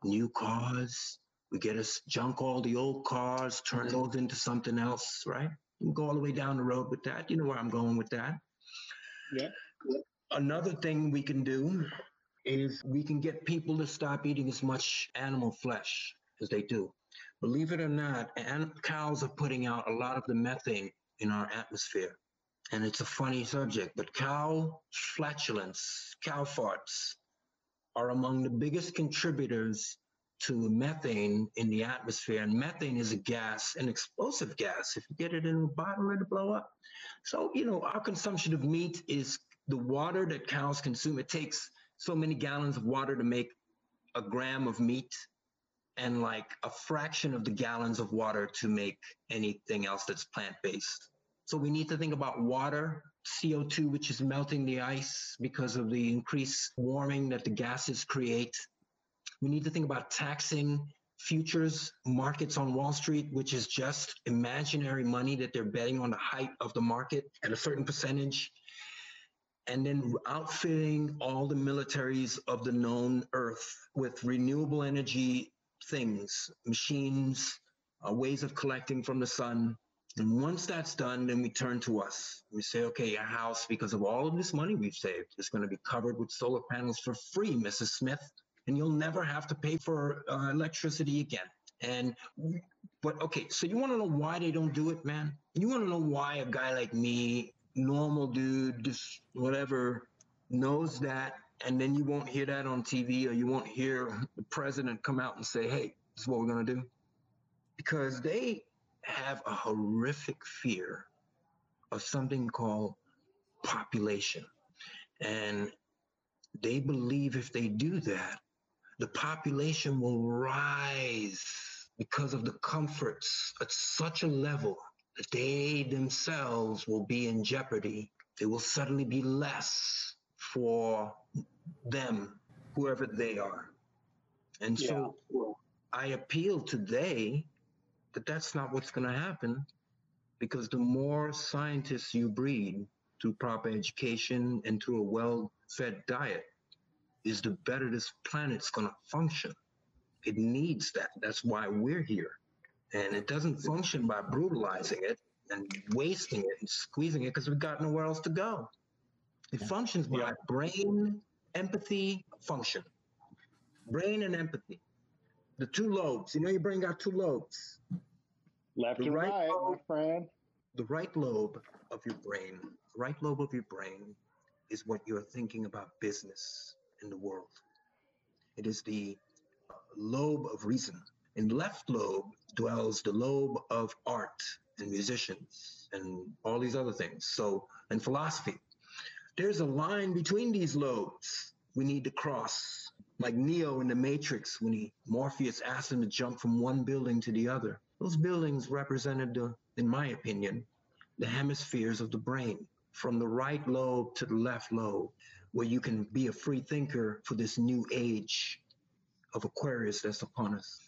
new cars. We get us junk all the old cars, turn mm-hmm. those into something else, right? You can go all the way down the road with that. You know where I'm going with that. Yeah. Another thing we can do is we can get people to stop eating as much animal flesh as they do. Believe it or not, and cows are putting out a lot of the methane in our atmosphere. And it's a funny subject, but cow flatulence, cow farts, are among the biggest contributors to methane in the atmosphere. And methane is a gas, an explosive gas. If you get it in a bottle, it'll blow up. So, you know, our consumption of meat is the water that cows consume. It takes so many gallons of water to make a gram of meat and like a fraction of the gallons of water to make anything else that's plant based. So we need to think about water, CO2, which is melting the ice because of the increased warming that the gases create. We need to think about taxing futures markets on Wall Street, which is just imaginary money that they're betting on the height of the market at a certain percentage and then outfitting all the militaries of the known earth with renewable energy things, machines, uh, ways of collecting from the sun. And once that's done, then we turn to us. We say, okay, your house, because of all of this money we've saved, is going to be covered with solar panels for free, Mrs. Smith, and you'll never have to pay for uh, electricity again. And but okay, so you want to know why they don't do it, man? You want to know why a guy like me normal dude, just whatever, knows that, and then you won't hear that on TV or you won't hear the president come out and say, hey, this is what we're going to do. Because they have a horrific fear of something called population. And they believe if they do that, the population will rise because of the comforts at such a level that they themselves will be in jeopardy. There will suddenly be less for them, whoever they are. And so. I appeal today that that's not what's going to happen because the more scientists you breed through proper education and through a well fed diet, is the better this planet's going to function. It needs that. That's why we're here. And it doesn't function by brutalizing it and wasting it and squeezing it because we've got nowhere else to go. It yeah. functions by yeah. brain, empathy, function. Brain and empathy. The two lobes. You know, your brain got two lobes. Left the and right, right lobe, my friend. The right lobe of your brain, the right lobe of your brain is what you're thinking about business in the world. It is the lobe of reason. In the left lobe dwells the lobe of art and musicians and all these other things. So, and philosophy. There's a line between these lobes we need to cross. Like Neo in the Matrix, when he Morpheus asked him to jump from one building to the other. Those buildings represented, the, in my opinion, the hemispheres of the brain, from the right lobe to the left lobe, where you can be a free thinker for this new age of Aquarius that's upon us.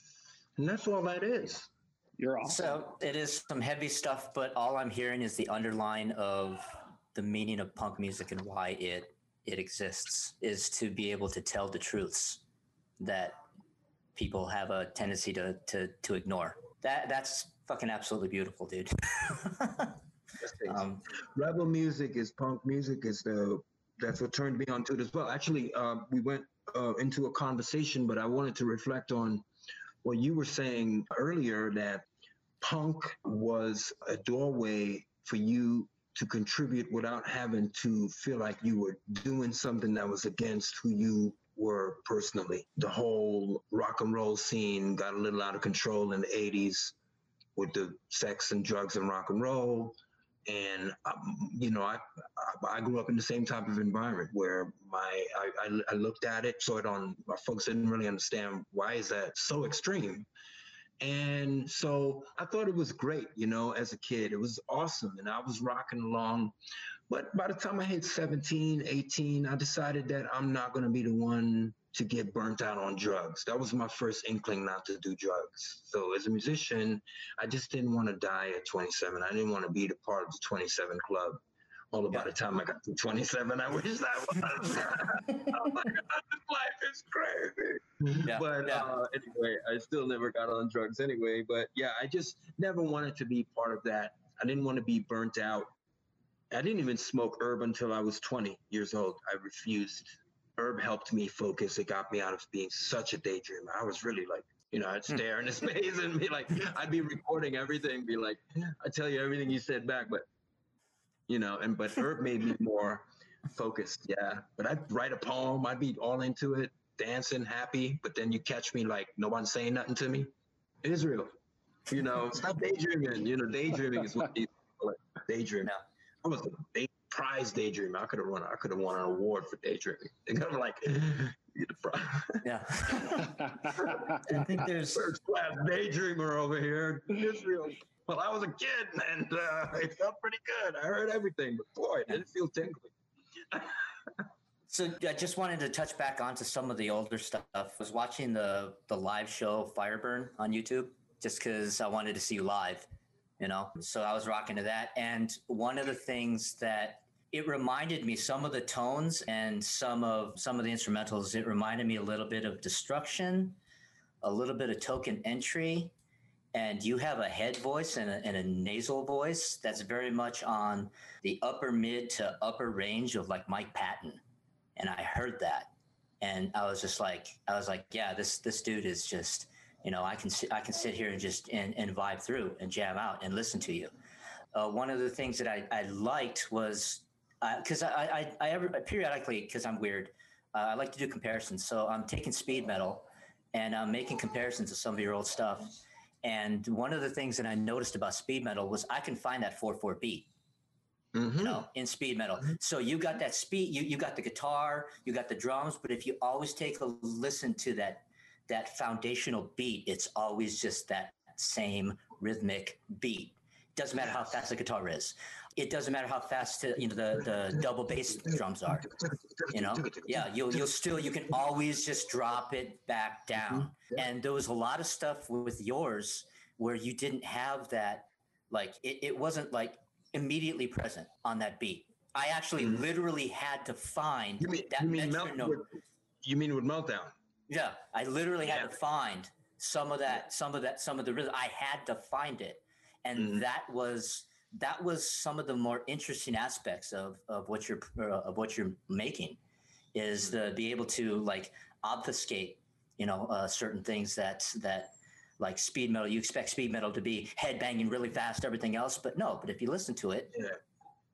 And that's all that is. You're awesome. So it is some heavy stuff, but all I'm hearing is the underline of the meaning of punk music and why it it exists is to be able to tell the truths that people have a tendency to to to ignore. That that's fucking absolutely beautiful, dude. [LAUGHS] um, Rebel music is punk music is the that's what turned me on to it as well. Actually, uh, we went uh, into a conversation, but I wanted to reflect on what you were saying earlier that punk was a doorway for you to contribute without having to feel like you were doing something that was against who you were personally. The whole rock and roll scene got a little out of control in the 80s with the sex and drugs and rock and roll. And um, you know, I I grew up in the same type of environment where my I, I, looked at it, saw it on. My folks didn't really understand why is that so extreme, and so I thought it was great, you know, as a kid. It was awesome. And I was rocking along. But by the time I hit 17, 18, I decided that I'm not going to be the one to get burnt out on drugs. That was my first inkling not to do drugs. So as a musician, I just didn't want to die at 27. I didn't want to be the part of the 27 club. Although by the time I got to 27, I wish that was. oh my God, this life is crazy. Yeah, but yeah. Uh, anyway, I still never got on drugs anyway. But yeah, I just never wanted to be part of that. I didn't want to be burnt out. I didn't even smoke herb until I was 20 years old. I refused. Herb helped me focus. It got me out of being such a daydreamer. I was really like, you know, I'd hmm. stare into space [LAUGHS] and be like, I'd be recording everything, be like, I tell you everything you said back, but you know, and but Herb made me more focused. Yeah. But I'd write a poem, I'd be all into it, dancing, happy, but then you catch me like no one's saying nothing to me. Israel. You know, stop daydreaming. You know, daydreaming is what these like daydreaming. I was a day, prize daydreamer. I could have won. I could have won an award for daydreaming. They kind of like, you the prize. [LAUGHS] Yeah. I think there's first class daydreamer over here. Israel well, I was a kid and uh, [LAUGHS] it felt pretty good. I heard everything, but boy, it didn't feel tingly. [LAUGHS] so I just wanted to touch back onto some of the older stuff. I was watching the the live show Fireburn on YouTube just because I wanted to see you live, you know. So I was rocking to that, and one of the things that it reminded me some of the tones and some of some of the instrumentals. It reminded me a little bit of Destruction, a little bit of Token Entry, and you have a head voice and a, and a, nasal voice that's very much on the upper mid to upper range of like Mike Patton. And I heard that, and I was just like, I was like, yeah, this this dude is just, you know, I can I can sit here and just and, and vibe through and jam out and listen to you. Uh, one of the things that I, I liked was because uh, I, I, I ever periodically because I'm weird, uh, I like to do comparisons. So I'm taking speed metal and I'm making comparisons to some of your old stuff and one of the things that I noticed about speed metal was I can find that four four beat. Mm-hmm. You know, in speed metal. Mm-hmm. So you got that speed, you, you got the guitar, you got the drums, but if you always take a listen to that that foundational beat, it's always just that same rhythmic beat. Doesn't matter how fast the guitar is. It doesn't matter how fast you know the, the double bass drums are. You know, yeah, you'll you'll still you can always just drop it back down. Mm-hmm. And there was a lot of stuff with yours where you didn't have that. Like it, it wasn't like immediately present on that beat. I actually mm-hmm. literally had to find you mean, that you mean metronome. With, you mean with meltdown? Yeah, I literally had to find some of that, some of that, some of the rhythm. I had to find it, and mm-hmm. that was that was some of the more interesting aspects of of what you're uh, of what you're making is mm-hmm. to be able to like obfuscate you know uh, certain things that that like speed metal you expect speed metal to be head banging really fast everything else but no but if you listen to it yeah.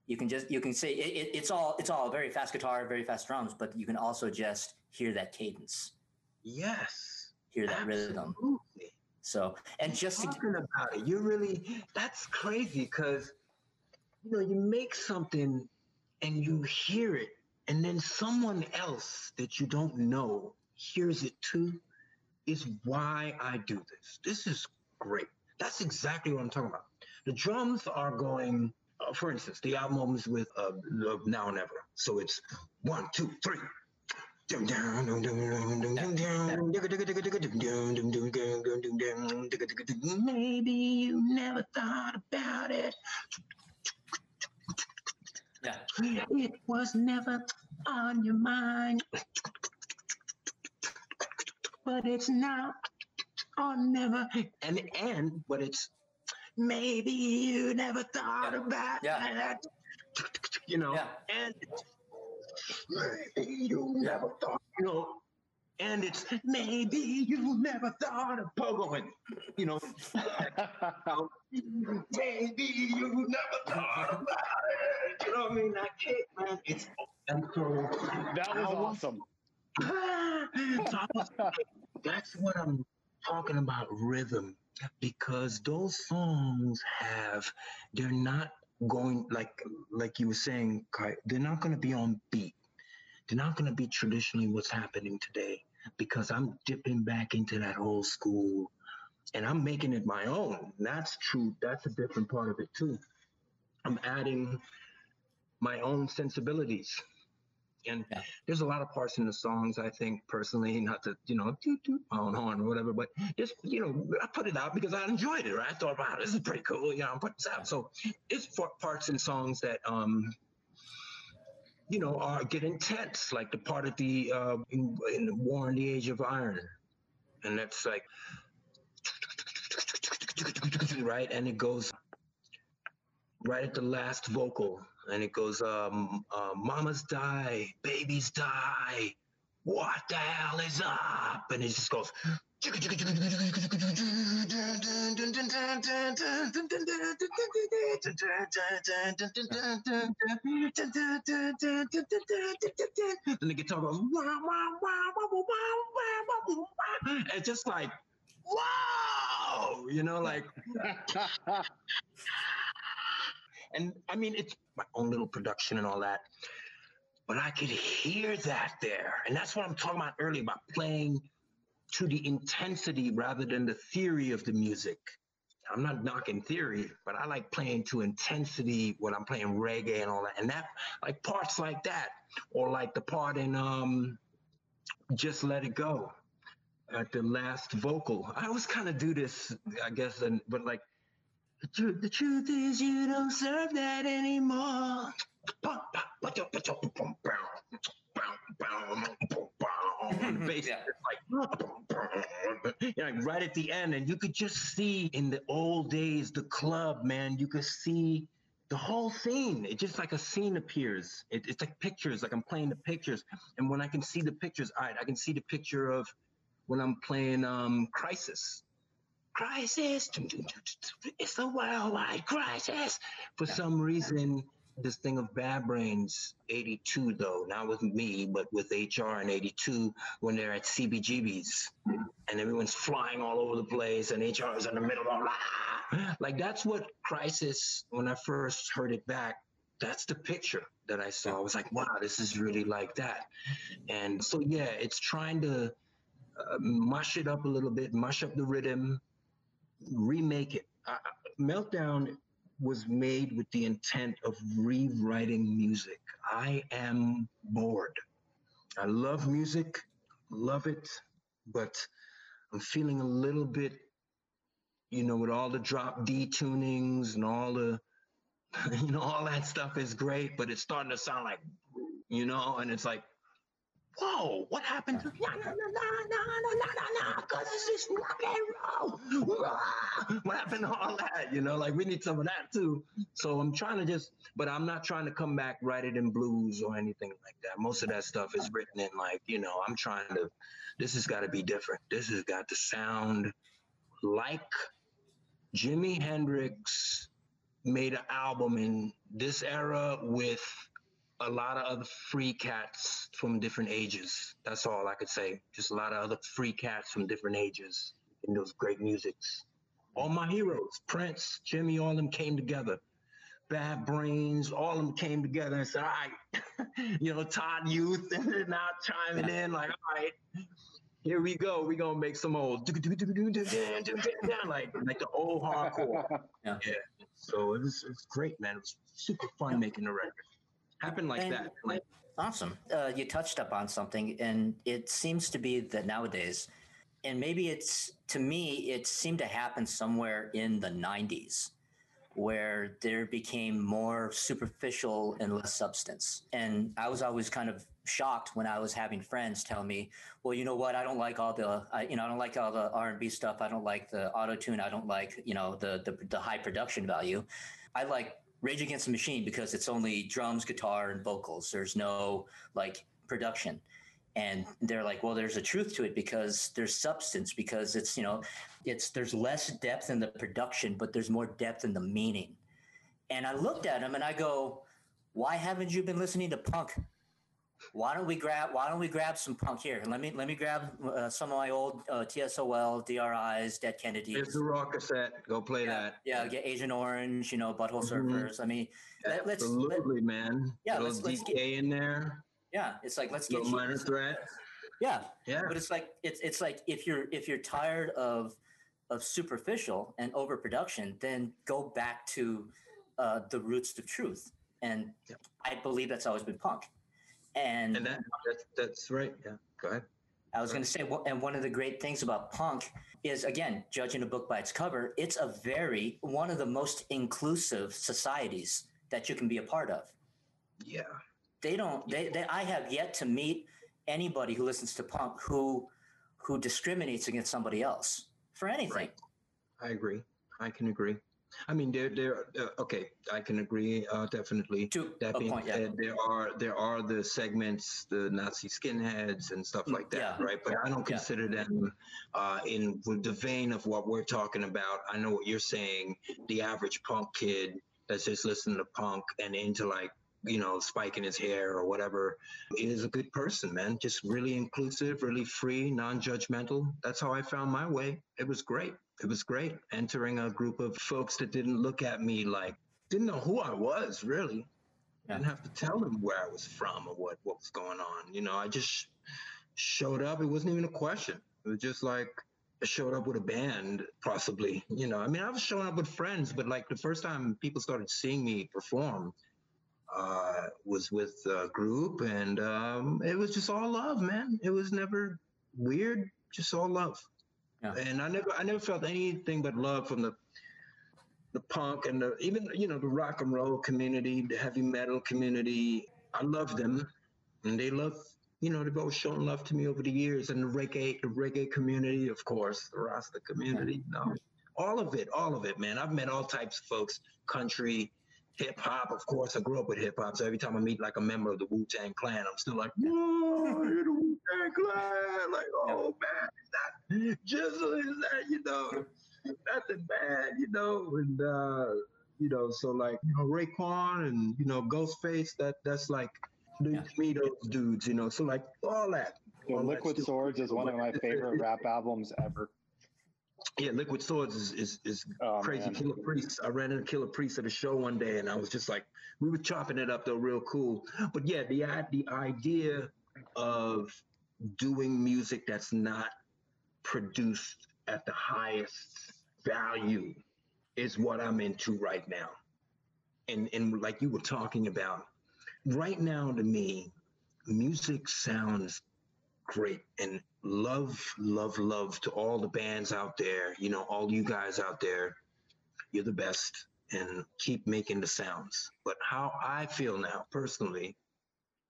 you can just you can say it, it, it's all it's all very fast guitar very fast drums but you can also just hear that cadence yes hear that Absolutely. rhythm So, and just talking to, about it, you really that's crazy because you know you make something and you hear it, and then someone else that you don't know hears it too. Is why I do this. This is great. That's exactly what I'm talking about. The drums are going. Uh, for instance, the album is with uh, Now and Ever. So it's one, two, three. Maybe you never thought about it. Yeah. It was never on your mind. But it's now or never. And and but it's maybe you never thought yeah. about yeah. that. You know, yeah. and you never thought, you know, and it's maybe you never thought of pogoing, you know. [LAUGHS] maybe you never thought about it. You know what I mean? I can't, man. It's and so [LAUGHS] that was awesome. that's what I'm talking about rhythm because those songs have they're not going like like you were saying they're not going to be on beat they're not going to be traditionally what's happening today because i'm dipping back into that old school and i'm making it my own that's true that's a different part of it too i'm adding my own sensibilities and yeah. there's a lot of parts in the songs I think personally, not to you know toot toot my own horn or whatever, but just you know I put it out because I enjoyed it. Right? I thought, wow, this is pretty cool. You know, I'm putting this out. So it's parts in songs that um you know are get intense, like the part of the uh, in, in War in the Age of Iron, and that's like right, and it goes right at the last vocal and it goes, um, uh, "Mamas die, babies die. What the hell is up?" And it just goes. And the guitar goes and just like wow you know like [LAUGHS] and I mean, it's my own little production and all that. But I could hear that there. And that's what I'm talking about earlier about playing to the intensity rather than the theory of the music. I'm not knocking theory, but I like playing to intensity when I'm playing reggae and all that. And that, like parts like that, or like the part in um, Just Let It Go at the last vocal. I always kind of do this, I guess, and but like the truth, the truth is you don't serve that anymore. And the bass yeah. like, [LAUGHS] you know, right at the end, and you could just see in the old days the club, man. You could see the whole scene. It just like a scene appears. It, it's like pictures, like I'm playing the pictures, and when I can see the pictures, all right, I can see the picture of when I'm playing um, Crisis crisis. It's a worldwide crisis. For yeah. some reason, this thing of Bad Brains 82, though, not with me, but with HR in 82, when they're at CBGB's and everyone's flying all over the place and HR is in the middle of ah! like that's what Crisis, when I first heard it back, that's the picture that I saw. I was like, wow, this is really like that. And so, yeah, it's trying to uh, mush it up a little bit, mush up the rhythm, remake it. Uh, Meltdown was made with the intent of rewriting music. I am bored. I love music, love it, but I'm feeling a little bit, you know, with all the drop D tunings and all the, [LAUGHS] you know, all that stuff is great, but it's starting to sound like, you know, and it's like, whoa, what happened to uh-huh. no, no, no, no, no, no, no, no, because it's just rock and roll. What happened to all that? You know, like we need some of that too. So I'm trying to just, but I'm not trying to come back, write it in blues or anything like that. Most of that stuff is written in like, you know, I'm trying to, this has got to be different. This has got to sound like Jimi Hendrix made an album in this era with a lot of other free cats from different ages. That's all I could say. Just a lot of other free cats from different ages. in those great musics. All my heroes, Prince, Jimi, all of them came together. Bad Brains, all of them came together and said, all right, [LAUGHS] you know, Todd Youth, [LAUGHS] and now chiming in like, all right, here we go. We're gonna make some old like like the old hardcore. [LAUGHS] Yeah. yeah. So it was it's great, man. It was super fun making the record. Happened like and, that. Like, awesome. Uh, you touched up on something, and it seems to be that nowadays, and maybe it's to me, it seemed to happen somewhere in the '90s where there became more superficial and less substance. And I was always kind of shocked when I was having friends tell me, "Well, you know what? I don't like all the, I, you know, I don't like all the R and B stuff. I don't like the auto tune. I don't like, you know, the, the the high production value. I like Rage Against the Machine because it's only drums, guitar, and vocals. There's no like production." and they're like well there's a truth to it because there's substance because it's you know it's there's less depth in the production but there's more depth in the meaning and i looked at him and i go why haven't you been listening to punk why don't we grab why don't we grab some punk here let me let me grab uh, some of my old uh, tsol dris dead kennedys Here's the raw cassette go play yeah, that yeah get Agent Orange you know butthole mm-hmm. surfers i mean let, us absolutely let, man yeah let's, let's get in there yeah, it's like let's get no minor threat. Yeah, yeah. But it's like it's it's like if you're if you're tired of of superficial and overproduction, then go back to uh, the roots of truth. And yeah. I believe that's always been punk. And, and that, that's that's right. Yeah, go ahead. I was going to say, and one of the great things about punk is, again, judging a book by its cover, it's a very one of the most inclusive societies that you can be a part of. Yeah, they don't. They, they I have yet to meet anybody who listens to punk who who discriminates against somebody else for anything. Right. I agree. I can agree. I mean, there, there. Uh, okay, I can agree uh, definitely. To that being point, yeah. said, there are there are the segments, the Nazi skinheads and stuff like that, yeah. right? But I don't consider yeah. them uh, in the vein of what we're talking about. I know what you're saying. The average punk kid that's just listening to punk and into like you know, spike in his hair or whatever, He is a good person, man. Just really inclusive, really free, non judgmental. That's how I found my way. It was great. It was great entering a group of folks that didn't look at me like, didn't know who I was, really. Didn't have to tell them where I was from or what, what was going on. You know, I just showed up. It wasn't even a question. It was just like, I showed up with a band, possibly. You know, I mean, I was showing up with friends, but like the first time people started seeing me perform, uh, was with a group, and um, it was just all love, man. It was never weird, just all love. Yeah. And I never, I never felt anything but love from the the punk and the even you know the rock and roll community, the heavy metal community. I love them, and they love you know they've always shown love to me over the years, and the reggae, the reggae community, of course, the Rasta community. No, all of it, all of it, man. I've met all types of folks, country, hip hop, of course, I grew up with hip hop. So every time I meet like a member of the Wu Tang Clan, I'm still like, whoa, you're the Wu Tang Clan. Like, oh man, is that GZA? Is that, you know, nothing bad, you know? And, uh, you know, so like, you know, Raekwon and, you know, Ghostface, that that's like, yeah. me, those dudes, you know? So like, all that. All Liquid that Swords is one of my favorite rap albums ever. Yeah, Liquid Swords is is, is oh, crazy. Man. Killah Priest. I ran into Killah Priest at a show one day, and I was just like, we were chopping it up though, real cool. But yeah, the the idea of doing music that's not produced at the highest value is what I'm into right now. And and like you were talking about, right now to me, music sounds great and love, love, love to all the bands out there. You know, all you guys out there, you're the best and keep making the sounds. But how I feel now personally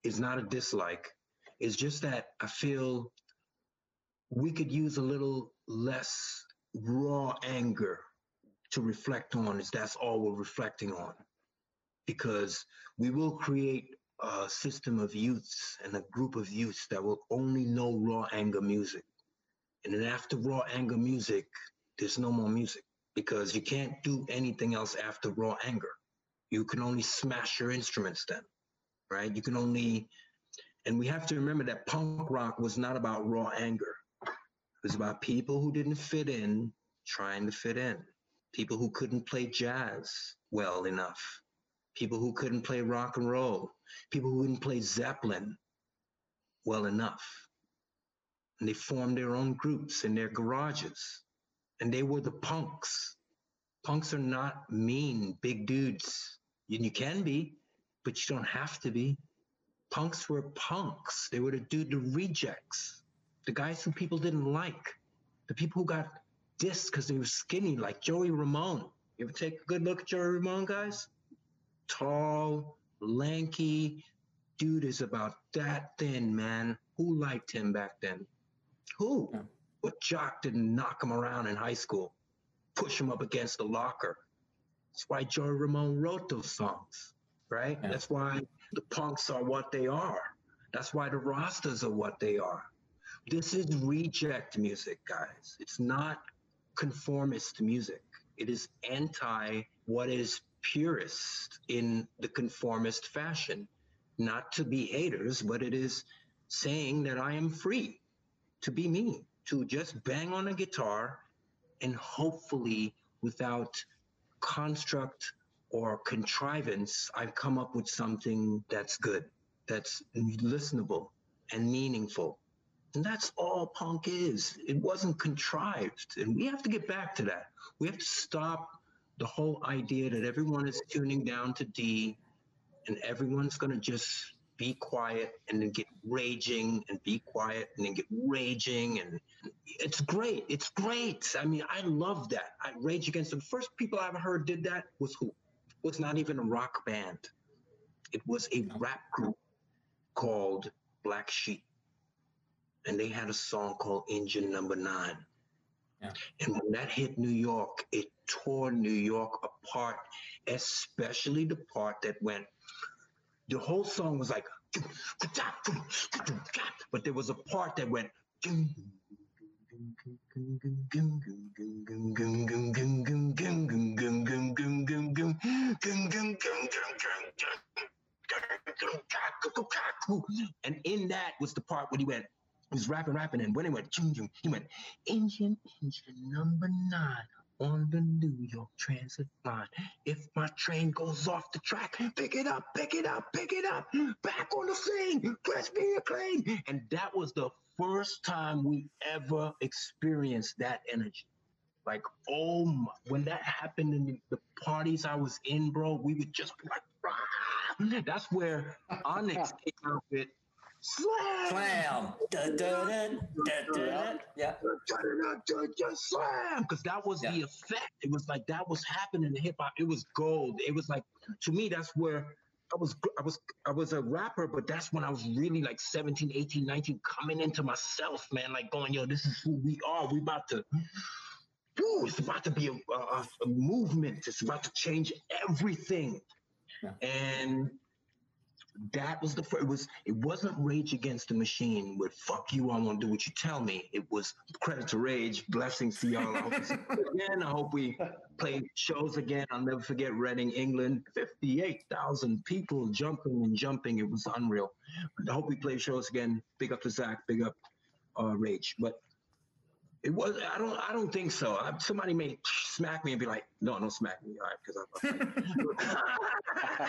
is not a dislike. It's just that I feel we could use a little less raw anger to reflect on, is that's all we're reflecting on. Because we will create a system of youths and a group of youths that will only know raw anger music. And then after raw anger music, there's no more music because you can't do anything else after raw anger. You can only smash your instruments then, right? You can only, and we have to remember that punk rock was not about raw anger. It was about people who didn't fit in trying to fit in, people who couldn't play jazz well enough, people who couldn't play rock and roll, people who couldn't play Zeppelin well enough. And they formed their own groups in their garages. And they were the punks. Punks are not mean, big dudes. And you can be, but you don't have to be. Punks were punks. They were the dude, the rejects, the guys who people didn't like, the people who got dissed because they were skinny, like Joey Ramone. You ever take a good look at Joey Ramone, guys? Tall, lanky, dude is about that thin, man. Who liked him back then? Who? Yeah. What jock didn't knock him around in high school, push him up against the locker? That's why Joey Ramone wrote those songs, right? Yeah. That's why the punks are what they are. That's why the Rastas are what they are. This is reject music, guys. It's not conformist music. It is anti what is purist in the conformist fashion. Not to be haters, but it is saying that I am free to be me, to just bang on a guitar and hopefully without construct or contrivance, I've come up with something that's good, that's listenable and meaningful. And that's all punk is. It wasn't contrived. And we have to get back to that. We have to stop the whole idea that everyone is tuning down to D and everyone's going to just be quiet and then get raging and be quiet and then get raging and it's great it's great. I mean i love that. I rage against the first people i ever heard did that was who? Was not even a rock band. It was a rap group called black sheep. And they had a song called engine number nine yeah. And when that hit New York, it tore New York apart, especially the part that went the whole song was like, but there was a part that went. And in that was the part when he went, he was rapping, rapping, and when he went, he went, engine, engine number nine on the New York Transit line. If my train goes off the track, pick it up, pick it up, pick it up, back on the scene, press me a claim. And that was the first time we ever experienced that energy. Like, oh, my, when that happened in the parties I was in, bro, we would just be like, Rah! that's where Onyx [LAUGHS] came out with Slam! Slam! Da, da, da, yeah. Slam! Because that was yeah. the effect. It was like that was happening in hip hop. It was gold. It was like to me, that's where I was I was I was a rapper, but that's when I was really like 17, 18, 19, coming into myself, man. Like going, yo, this is who we are. We about to Ooh, it's about to be a, a, a movement. It's about to change everything. Yeah. And that was the first, it was it wasn't Rage Against the Machine with "fuck you, I won't do what you tell me." It was credit to Rage, blessings to y'all. I hope [LAUGHS] again. I hope we play shows again. I'll never forget Reading, England, fifty-eight thousand people jumping and jumping. It was unreal. I hope we play shows again. Big up to Zach. Big up uh, Rage. But it was. I don't. I don't think so. I, somebody may smack me and be like, "No, don't smack me." All right, because I'm.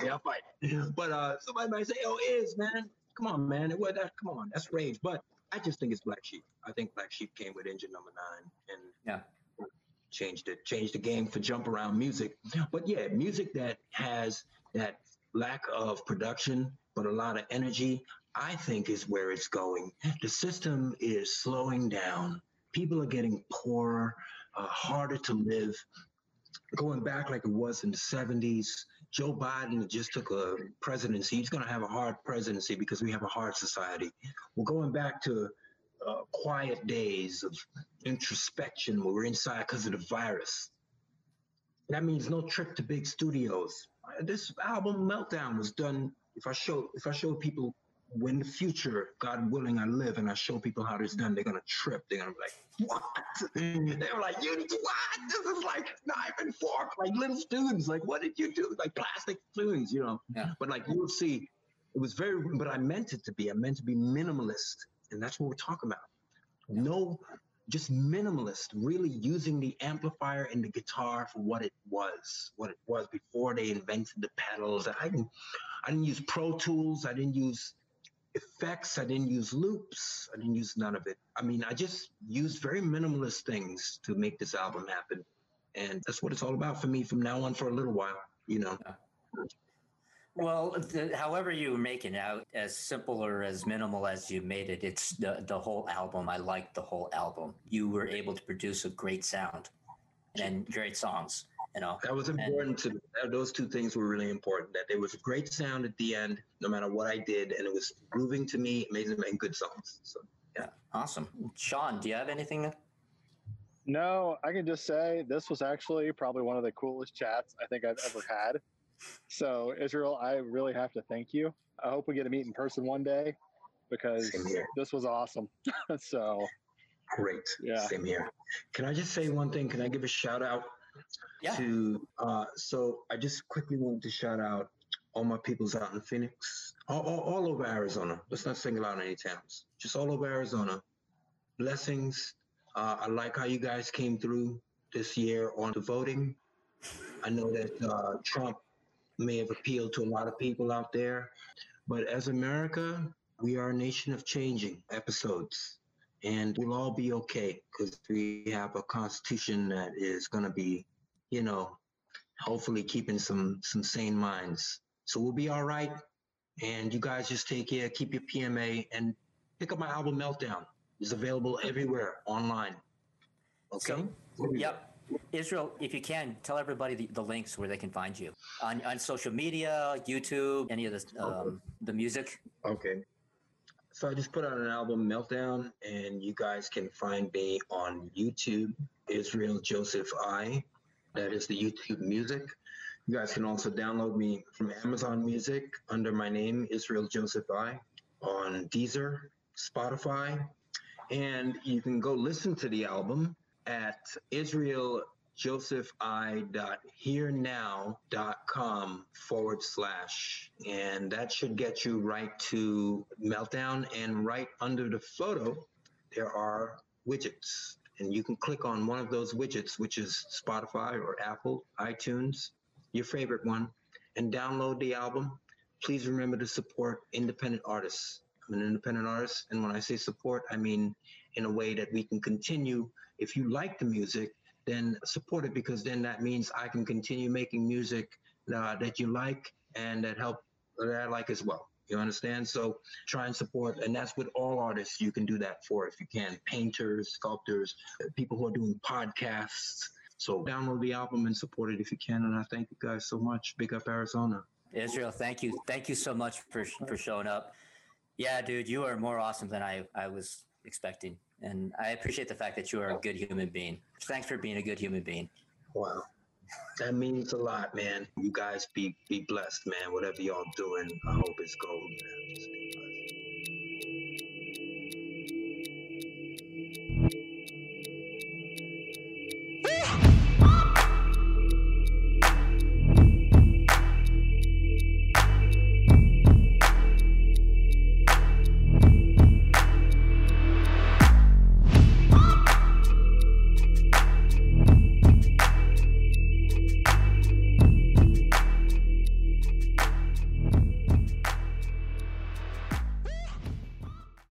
[LAUGHS] yeah, I'll fight. But uh, somebody might say, "Oh, is man, come on, man, it was that. Come on, that's rage." But I just think it's Black Sheep. I think Black Sheep came with Engine Number Nine and yeah, changed it, changed the game for jump around music. But yeah, music that has that lack of production but a lot of energy. I think is where it's going. The system is slowing down. People are getting poorer, uh, harder to live. Going back like it was in the 70s, Joe Biden just took a presidency. He's going to have a hard presidency because we have a hard society. We're going back to uh, quiet days of introspection where we're inside because of the virus. That means no trip to big studios. This album Meltdown was done. If I show if I show people when the future, God willing, I live and I show people how this done, they're gonna trip. They're gonna be like, "What?" Mm. they were like, "You what? This is like knife and fork, like little students. Like, what did you do? Like plastic spoons, you know?" Yeah. But like you'll see, it was very. But I meant it to be. I meant to be minimalist, and that's what we're talking about. no just minimalist, really using the amplifier and the guitar for what it was, what it was before they invented the pedals. I didn't, I didn't use Pro Tools. I didn't use effects. I didn't use loops. I didn't use none of it. I mean, I just used very minimalist things to make this album happen. And that's what it's all about for me from now on for a little while, you know. Well, the, however you make it out, as simple or as minimal as you made it, it's the the whole album. I like the whole album. You were able to produce a great sound and great songs. You know that was important and, to those two things were really important. That there was a great sound at the end, no matter what I did, and it was grooving to me, amazing and good songs. So yeah, awesome. Sean, do you have anything? No, I can just say this was actually probably one of the coolest chats I think I've ever had. So, Israel, I really have to thank you. I hope we get to meet in person one day because this was awesome. [LAUGHS] so, great. Yeah. Same here. Can I just say one thing? Can I give a shout out yeah. to, uh, so I just quickly want to shout out all my peoples out in Phoenix, all, all, all over Arizona. Let's not single out any towns, just all over Arizona. Blessings. Uh, I like how you guys came through this year on the voting. I know that uh, Trump may have appealed to a lot of people out there. But as America, we are a nation of changing episodes. And we'll all be okay because we have a constitution that is going to be, you know, hopefully keeping some some sane minds. So we'll be all right. And you guys just take care, keep your PMA, and pick up my album Meltdown. It's available everywhere online. Okay. So, yep. Israel, if you can, tell everybody the, the, links where they can find you on, on social media, YouTube, any of the um, the music. Okay. So I just put out an album, Meltdown, and you guys can find me on YouTube, Israel Joseph I. That is the YouTube music. You guys can also download me from Amazon Music under my name, Israel Joseph I, on Deezer, Spotify, and you can go listen to the album at israeljosephi.herenow.com forward slash. And that should get you right to Meltdown. And right under the photo, there are widgets. And you can click on one of those widgets, which is Spotify or Apple, iTunes, your favorite one, and download the album. Please remember to support independent artists. I'm an independent artist, and when I say support, I mean in a way that we can continue if you like the music, then support it because then that means I can continue making music uh, that you like and that help that I like as well. You understand? So try and support, and that's with all artists. You can do that for if you can. Painters, sculptors, people who are doing podcasts. So download the album and support it if you can. And I thank you guys so much. Big up Arizona. Israel, thank you. Thank you so much for for showing up. Yeah, dude, you are more awesome than I, I was expecting. And I appreciate the fact that you are a good human being. Thanks for being a good human being. Wow. That means a lot, man. You guys be be blessed, man. Whatever y'all doing, I hope it's gold, man.